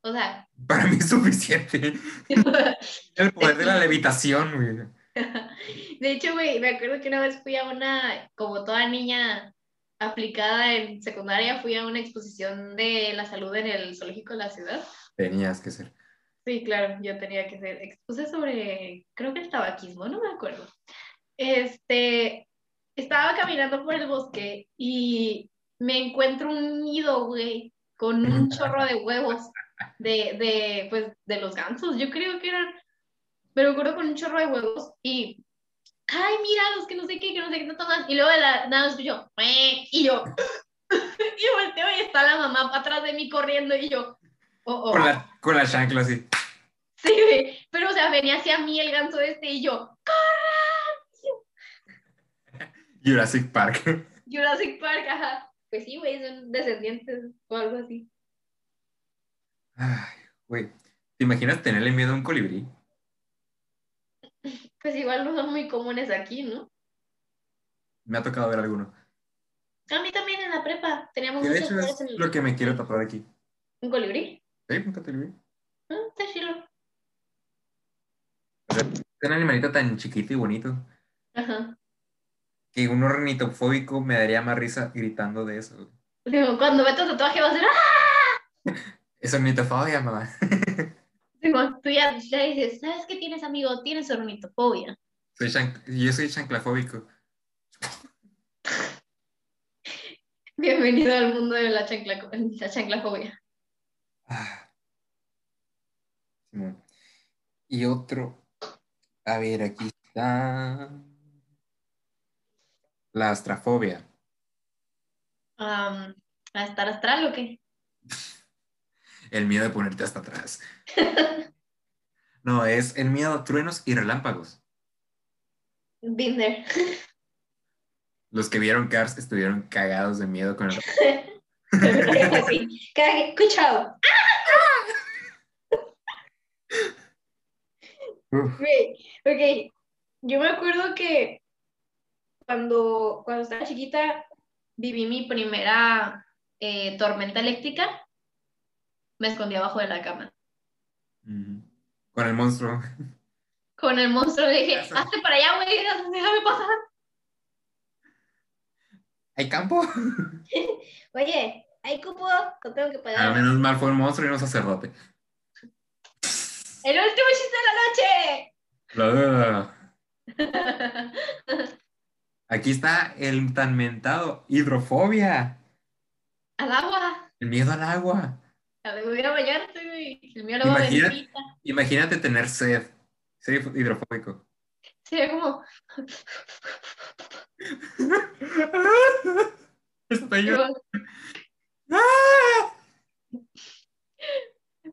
S2: O sea,
S1: Para mí es suficiente. El poder de la levitación, güey.
S2: de hecho, güey, me acuerdo que una vez fui a una, como toda niña aplicada en secundaria, fui a una exposición de la salud en el zoológico de la ciudad.
S1: Tenías que ser.
S2: Sí, claro, yo tenía que ser. Expuse sobre, creo que el tabaquismo, no me acuerdo. Este, estaba caminando por el bosque y me encuentro un nido, güey, con un chorro de huevos de, de, pues, de los gansos. Yo creo que eran, pero me acuerdo con un chorro de huevos y, ay, mira, los que no sé qué, que no sé qué, no toman. Y luego de la nada y yo, y volteo y está la mamá atrás de mí corriendo y yo, oh, oh.
S1: Con la, con la chancla así.
S2: Sí, güey. Pero, o sea, venía hacia mí el ganso este y yo,
S1: Jurassic Park.
S2: Jurassic Park, ajá. Pues sí, güey, son descendientes o algo así.
S1: Ay, güey. ¿Te imaginas tenerle miedo a un colibrí?
S2: Pues igual no son muy comunes aquí, ¿no?
S1: Me ha tocado ver alguno.
S2: A mí también en la prepa teníamos
S1: Que de hecho es
S2: en el...
S1: lo que me quiero tapar aquí.
S2: ¿Un colibrí?
S1: ¿Sí? ¿Un colibrí?
S2: Ah, está chilo.
S1: Es un animalito tan chiquito y bonito
S2: Ajá.
S1: que un ornitofóbico me daría más risa gritando de eso.
S2: Digo, cuando ve tu tatuaje va a ser ¡ah!
S1: Es ornitofobia, mamá.
S2: Tú ya, ya dices, ¿sabes qué tienes, amigo? Tienes ornitofobia.
S1: Soy Yo soy chanclafóbico.
S2: Bienvenido al mundo de la, chancla, la chanclafobia.
S1: Ah. Y otro. A ver, aquí está. La astrafobia.
S2: ¿A estar astral o qué?
S1: El miedo de ponerte hasta atrás. No, es el miedo a truenos y relámpagos.
S2: Binder.
S1: Los que vieron Cars estuvieron cagados de miedo con el...
S2: sí. Escuchado.
S1: Uf,
S2: Ok, ok. Yo me acuerdo que cuando, cuando estaba chiquita viví mi primera eh, tormenta eléctrica. Me escondí abajo de la cama.
S1: Con el monstruo.
S2: Con el monstruo le dije, hazte para allá, güey, déjame pasar.
S1: ¿Hay campo?
S2: Oye, hay cupo, no tengo que pagar.
S1: menos mal fue un monstruo y no un sacerdote.
S2: El último chiste de la noche.
S1: Aquí está el tan mentado hidrofobia.
S2: Al agua.
S1: El miedo al agua.
S2: A ver, voy a bañarte, güey. El mío lo
S1: Imagina-
S2: bendita.
S1: Imagínate tener sed. Ser hidrofóbico.
S2: Sería como,
S1: Estoy yo.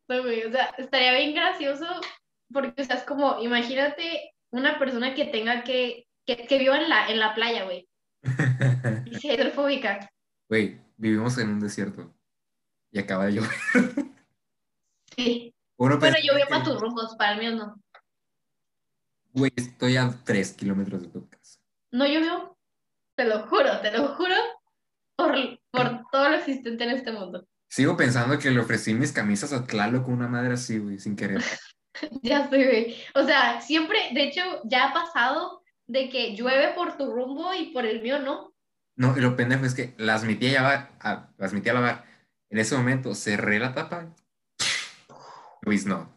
S2: No, güey, o sea, estaría bien gracioso porque, o sea, es como, imagínate una persona que tenga que, que, que viva en la, en la playa, güey, y sea hidrofóbica.
S1: Güey, vivimos en un desierto. Y acaba de llover.
S2: Sí.
S1: Uno
S2: Bueno, yo veo para tus rumbos, para el mío no.
S1: Güey, estoy a tres kilómetros de tu casa.
S2: No llovió, te lo juro, te lo juro, por, por todo lo existente en este mundo.
S1: Sigo pensando que le ofrecí mis camisas a Tlaloc con una madre así, güey, sin querer.
S2: Ya estoy, güey. O sea, siempre, de hecho, ya ha pasado de que llueve por tu rumbo y por el mío no.
S1: No, y lo pendejo es que las metí a lavar, a- las metí a lavar. En ese momento cerré la tapa. Luis, no.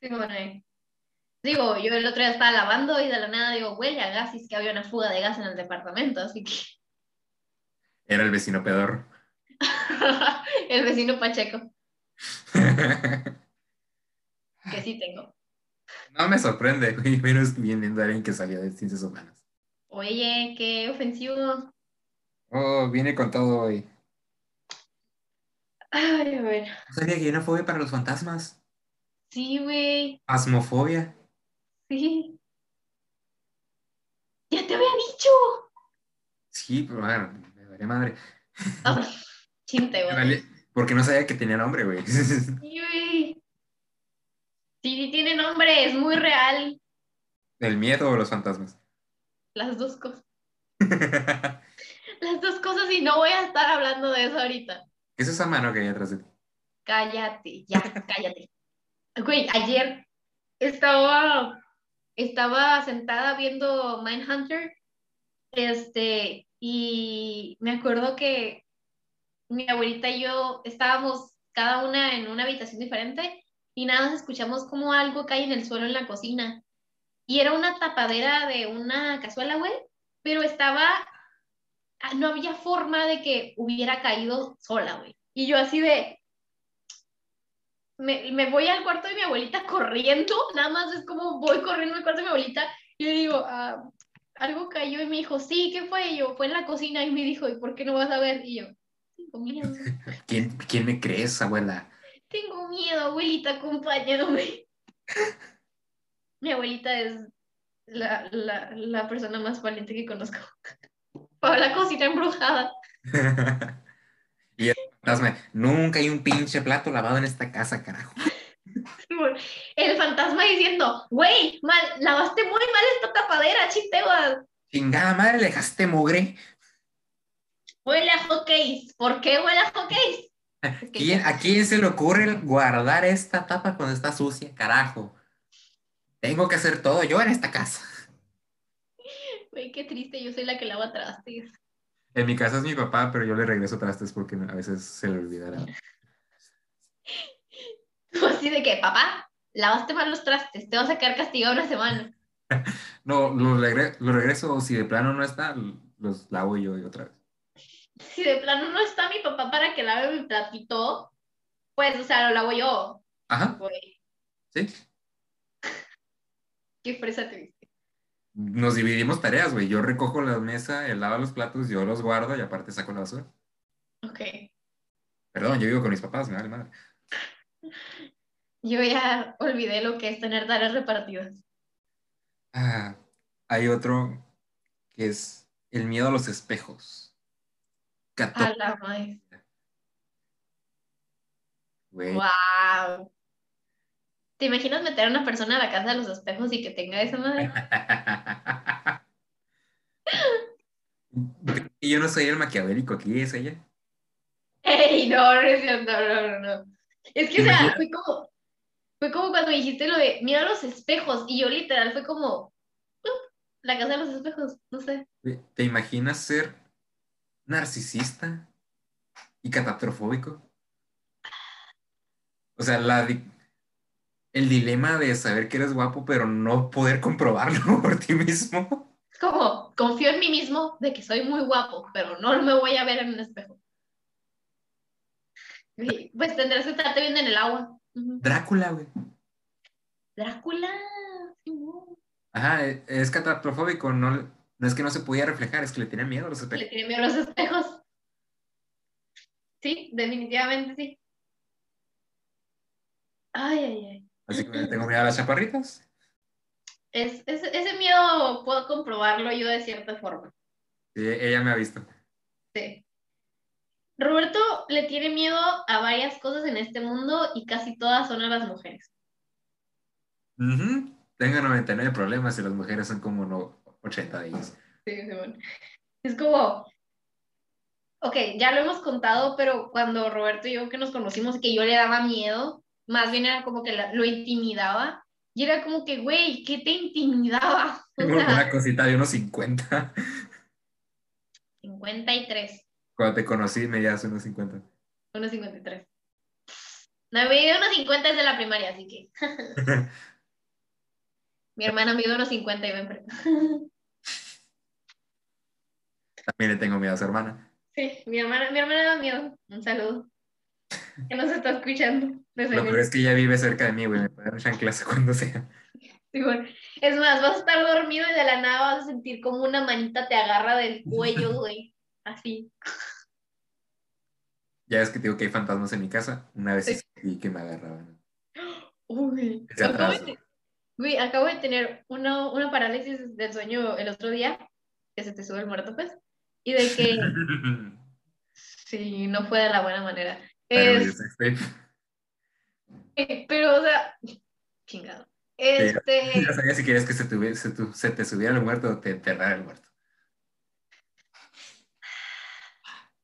S2: Sí, bueno, eh. Digo, yo el otro día estaba lavando y de la nada digo, huele a gas y es que había una fuga de gas en el departamento, así que
S1: Era el vecino pedorro.
S2: el vecino Pacheco, que sí tengo.
S1: No me sorprende, güey, menos viendo a alguien que salía de ciencias humanas.
S2: Oye, qué ofensivo.
S1: Oh, viene con todo hoy.
S2: Ay, ver.
S1: ¿No sabía que hay una fobia para los fantasmas?
S2: Sí, güey,
S1: Asmofobia.
S2: sí. Ya te había dicho.
S1: Sí, pero bueno, me vale madre.
S2: Ah, chinte, güey.
S1: vale- Porque no sabía que tenía nombre, güey.
S2: Sí, güey. Sí, sí tiene nombre, es muy real.
S1: ¿El miedo o los fantasmas?
S2: Las dos cosas. Las dos cosas y no voy a estar hablando de eso ahorita.
S1: ¿Qué es esa mano que hay atrás de ti?
S2: Cállate, ya, cállate. Güey, ayer estaba, estaba sentada viendo Mindhunter, este, y me acuerdo que mi abuelita y yo estábamos cada una en una habitación diferente y nada escuchamos como algo cae en el suelo en la cocina. Y era una tapadera de una cazuela, güey, pero estaba, no había forma de que hubiera caído sola, güey. Y yo así de, me, me, voy al cuarto de mi abuelita corriendo, nada más es como voy corriendo al cuarto de mi abuelita y le digo, ah, algo cayó y me dijo, sí, ¿qué fue? Y yo, fue en la cocina y me dijo, ¿y por qué no vas a ver? Y yo, tengo miedo.
S1: ¿Quién, ¿Quién me crees, abuela?
S2: Tengo miedo, abuelita, acompáñame. mi abuelita es la, la, la, persona más valiente que conozco. Para la cocina embrujada.
S1: y el fantasma, nunca hay un pinche plato lavado en esta casa, carajo.
S2: El fantasma diciendo, güey, mal, lavaste muy mal esta tapadera, chiteguas.
S1: Chingada madre, le dejaste mugre.
S2: Huele a hotcakes. ¿Por qué huele a hotcakes?
S1: ¿A quién se le ocurre guardar esta tapa cuando está sucia? Carajo. Tengo que hacer todo yo en esta casa.
S2: Güey, qué triste, yo soy la que lava trastes.
S1: En mi casa es mi papá, pero yo le regreso trastes porque a veces se le olvidará.
S2: Así de que, papá, lavaste mal los trastes, te vas a quedar castigado una semana.
S1: no, los lo regreso, si de plano no está, los lavo yo otra vez.
S2: Si de plano no está mi papá para que lave mi platito, pues, o sea, lo lavo yo.
S1: Ajá. Sí.
S2: ¿Qué fresa te?
S1: Nos dividimos tareas, güey. Yo recojo la mesa, él lava los platos, yo los guardo y aparte saco la basura.
S2: Ok.
S1: Perdón, yo vivo con mis papás, me vale madre.
S2: Yo ya olvidé lo que es tener tareas repartidas.
S1: Ah, hay otro que es el miedo a los espejos.
S2: A la madre. Wow. ¿Te imaginas meter a una persona a la casa de los espejos y que tenga esa madre?
S1: yo no soy el maquiavélico aquí, es ella.
S2: Ey, no, no, no, no, Es que, o sea, fue como, fue como cuando dijiste lo de mira los espejos y yo literal fue como la casa de los espejos, no sé.
S1: ¿Te imaginas ser narcisista y catastrofóbico? O sea, la, el dilema de saber que eres guapo, pero no poder comprobarlo por ti mismo.
S2: Es como, confío en mí mismo de que soy muy guapo, pero no me voy a ver en un espejo. Pues tendrás que estarte viendo en el agua.
S1: Drácula, güey.
S2: Drácula.
S1: Ajá, e, es catastrofóbico, no, no es que no se podía reflejar, es que le tiene miedo a los espejos.
S2: Le tiene miedo a los espejos. Sí, definitivamente sí. Ay, ay, ay.
S1: Así que tengo miedo a las chaparritas.
S2: Es, ese miedo puedo comprobarlo yo de cierta forma.
S1: Sí, ella me ha visto.
S2: Sí. Roberto le tiene miedo a varias cosas en este mundo y casi todas son a las mujeres.
S1: Tengo 99 problemas y las mujeres son como no, 80 de ellas.
S2: Sí, sí, bueno. Es como, ok, ya lo hemos contado, pero cuando Roberto y yo que nos conocimos, que yo le daba miedo, más bien era como que lo intimidaba. Y era como que, güey, ¿qué te intimidaba?
S1: una cosita de unos 50.
S2: 53.
S1: Cuando te conocí, me llevas unos 50.
S2: Unos 53. No, me dio unos 50 desde la primaria, así que. Mi hermana mide unos 50 y ven
S1: También le tengo miedo a su hermana.
S2: Sí, mi hermana, mi hermana da miedo. Un saludo. Que nos está escuchando.
S1: Lo peor es que ella vive cerca de mí, güey. Me puede dar en clase cuando sea.
S2: Sí, bueno. Es más, vas a estar dormido y de la nada vas a sentir como una manita te agarra del cuello, güey. Así.
S1: Ya ves que te digo que hay fantasmas en mi casa. Una vez sí. que me agarraban.
S2: Uy. Acabo acabo de tener una, una parálisis del sueño el otro día, que se te sube el muerto, pues. Y de que. sí, no fue de la buena manera. Pero, o sea, chingado. Este...
S1: ya sabía si quieres que se, se, te subiera el muerto o te enterrara el muerto.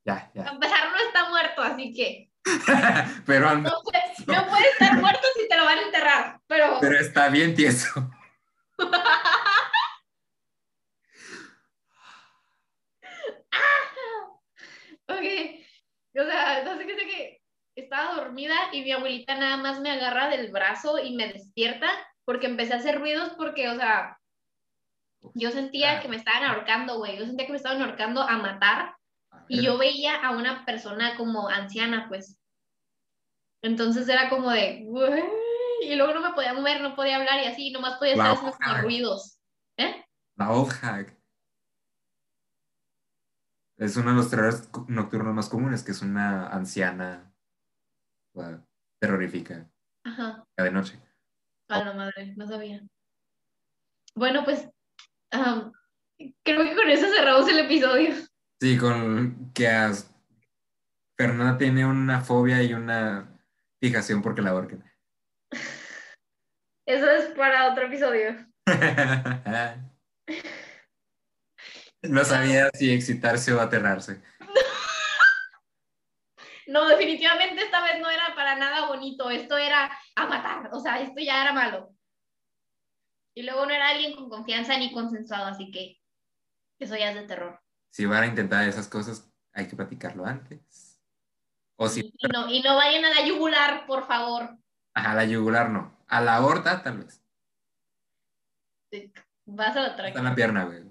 S1: Ya, ya.
S2: A empezar, no está muerto, así que
S1: pero,
S2: no puede, no puede estar muerto si te lo van a enterrar. Pero,
S1: pero está bien tieso.
S2: ok. O sea, no sé qué sé que estaba dormida y mi abuelita nada más me agarra del brazo y me despierta porque empecé a hacer ruidos porque, o sea, yo sentía que me estaban ahorcando, güey. Yo sentía que me estaban ahorcando a matar y yo veía a una persona como anciana, pues. Entonces era como de, güey, y luego no me podía mover, no podía hablar y así, nomás podía estar haciendo como ruidos. ¿Eh?
S1: La hag. Es uno de los terrores nocturnos más comunes, que es una anciana uh, terrorífica
S2: Ajá,
S1: de noche.
S2: a la madre, no sabía. Bueno, pues, creo que con eso cerramos el episodio.
S1: Sí, con que as- Fernanda tiene una fobia y una fijación porque la ahorquen.
S2: Eso es para otro episodio.
S1: No sabía si excitarse o aterrarse.
S2: No, definitivamente esta vez no era para nada bonito, esto era a matar, o sea, esto ya era malo. Y luego no era alguien con confianza ni consensuado, así que eso ya es de terror.
S1: Si van a intentar esas cosas, hay que platicarlo antes. O si,
S2: Y, no, y no vayan a la yugular, por favor.
S1: a la yugular no. A la aorta, tal vez.
S2: Vas a la
S1: Está en
S2: tráquea.
S1: la pierna, güey.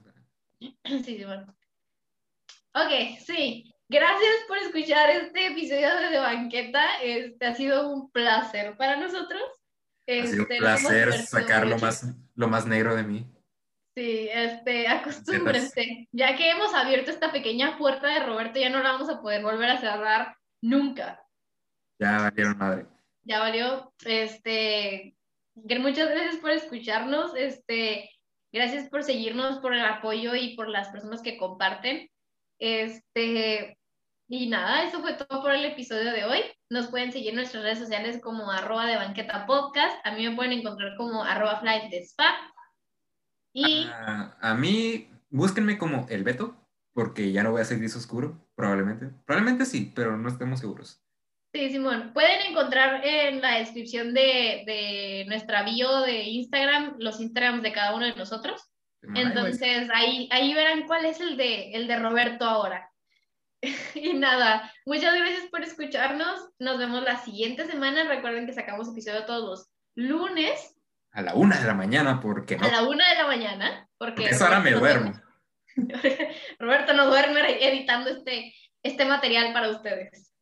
S2: Sí, sí, bueno. Ok, sí. Gracias por escuchar este episodio de, de Banqueta. Este ha sido un placer para nosotros.
S1: Ha sido un
S2: Este,
S1: placer sacar lo más, lo más negro de mí.
S2: Sí, este, acostúmbrense. Ya que hemos abierto esta pequeña puerta de Roberto, ya no la vamos a poder volver a cerrar nunca.
S1: Ya valieron madre.
S2: Ya valió. Este, muchas gracias por escucharnos. Este, gracias por seguirnos, por el apoyo y por las personas que comparten. Este, y nada, eso fue todo por el episodio de hoy. Nos pueden seguir en nuestras redes sociales como arroba de banqueta podcast. A mí me pueden encontrar como arroba flight de spa. Y
S1: Ah, a mí, búsquenme como el Beto, porque ya no voy a ser gris oscuro, probablemente. Probablemente sí, pero no estamos seguros.
S2: Sí, Simón, pueden encontrar en la descripción de, de nuestra bio de Instagram los Instagrams de cada uno de nosotros. Entonces ahí, ahí verán cuál es el de, el de Roberto ahora. Y nada, muchas gracias por escucharnos. Nos vemos la siguiente semana. Recuerden que sacamos episodio todos los lunes
S1: A la una de la mañana, porque no.
S2: a la una de la mañana. Porque
S1: Porque esa hora me duermo.
S2: Roberto no duerme editando este, este material para ustedes.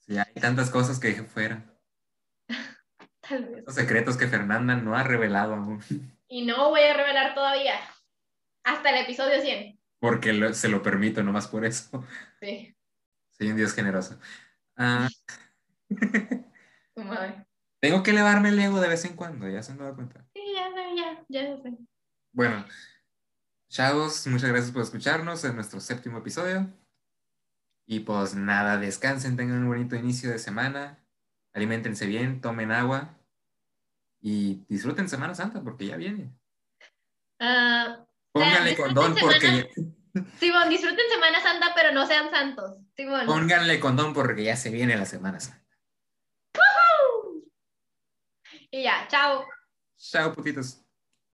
S1: Sí, hay tantas cosas que dejé fuera.
S2: Tal vez.
S1: Los secretos que Fernanda no ha revelado aún.
S2: Y no voy a revelar todavía. Hasta el episodio 100.
S1: Porque lo- se lo permito, nomás por eso.
S2: Sí.
S1: Soy un dios generoso. Ah,
S2: Madre.
S1: tengo que elevarme el ego de vez en cuando, ya se han dado cuenta.
S2: Sí, ya sé, ya, ya sé.
S1: Bueno, chavos, muchas gracias por escucharnos en nuestro séptimo episodio. Y pues nada, descansen, tengan un bonito inicio de semana, aliméntense bien, tomen agua y disfruten Semana Santa porque ya viene.
S2: Ah,
S1: Pónganle condón porque
S2: Simón, disfruten Semana Santa, pero no sean santos. Simón.
S1: pónganle condón porque ya se viene la Semana Santa.
S2: Y ya, chao.
S1: Chao, putitos.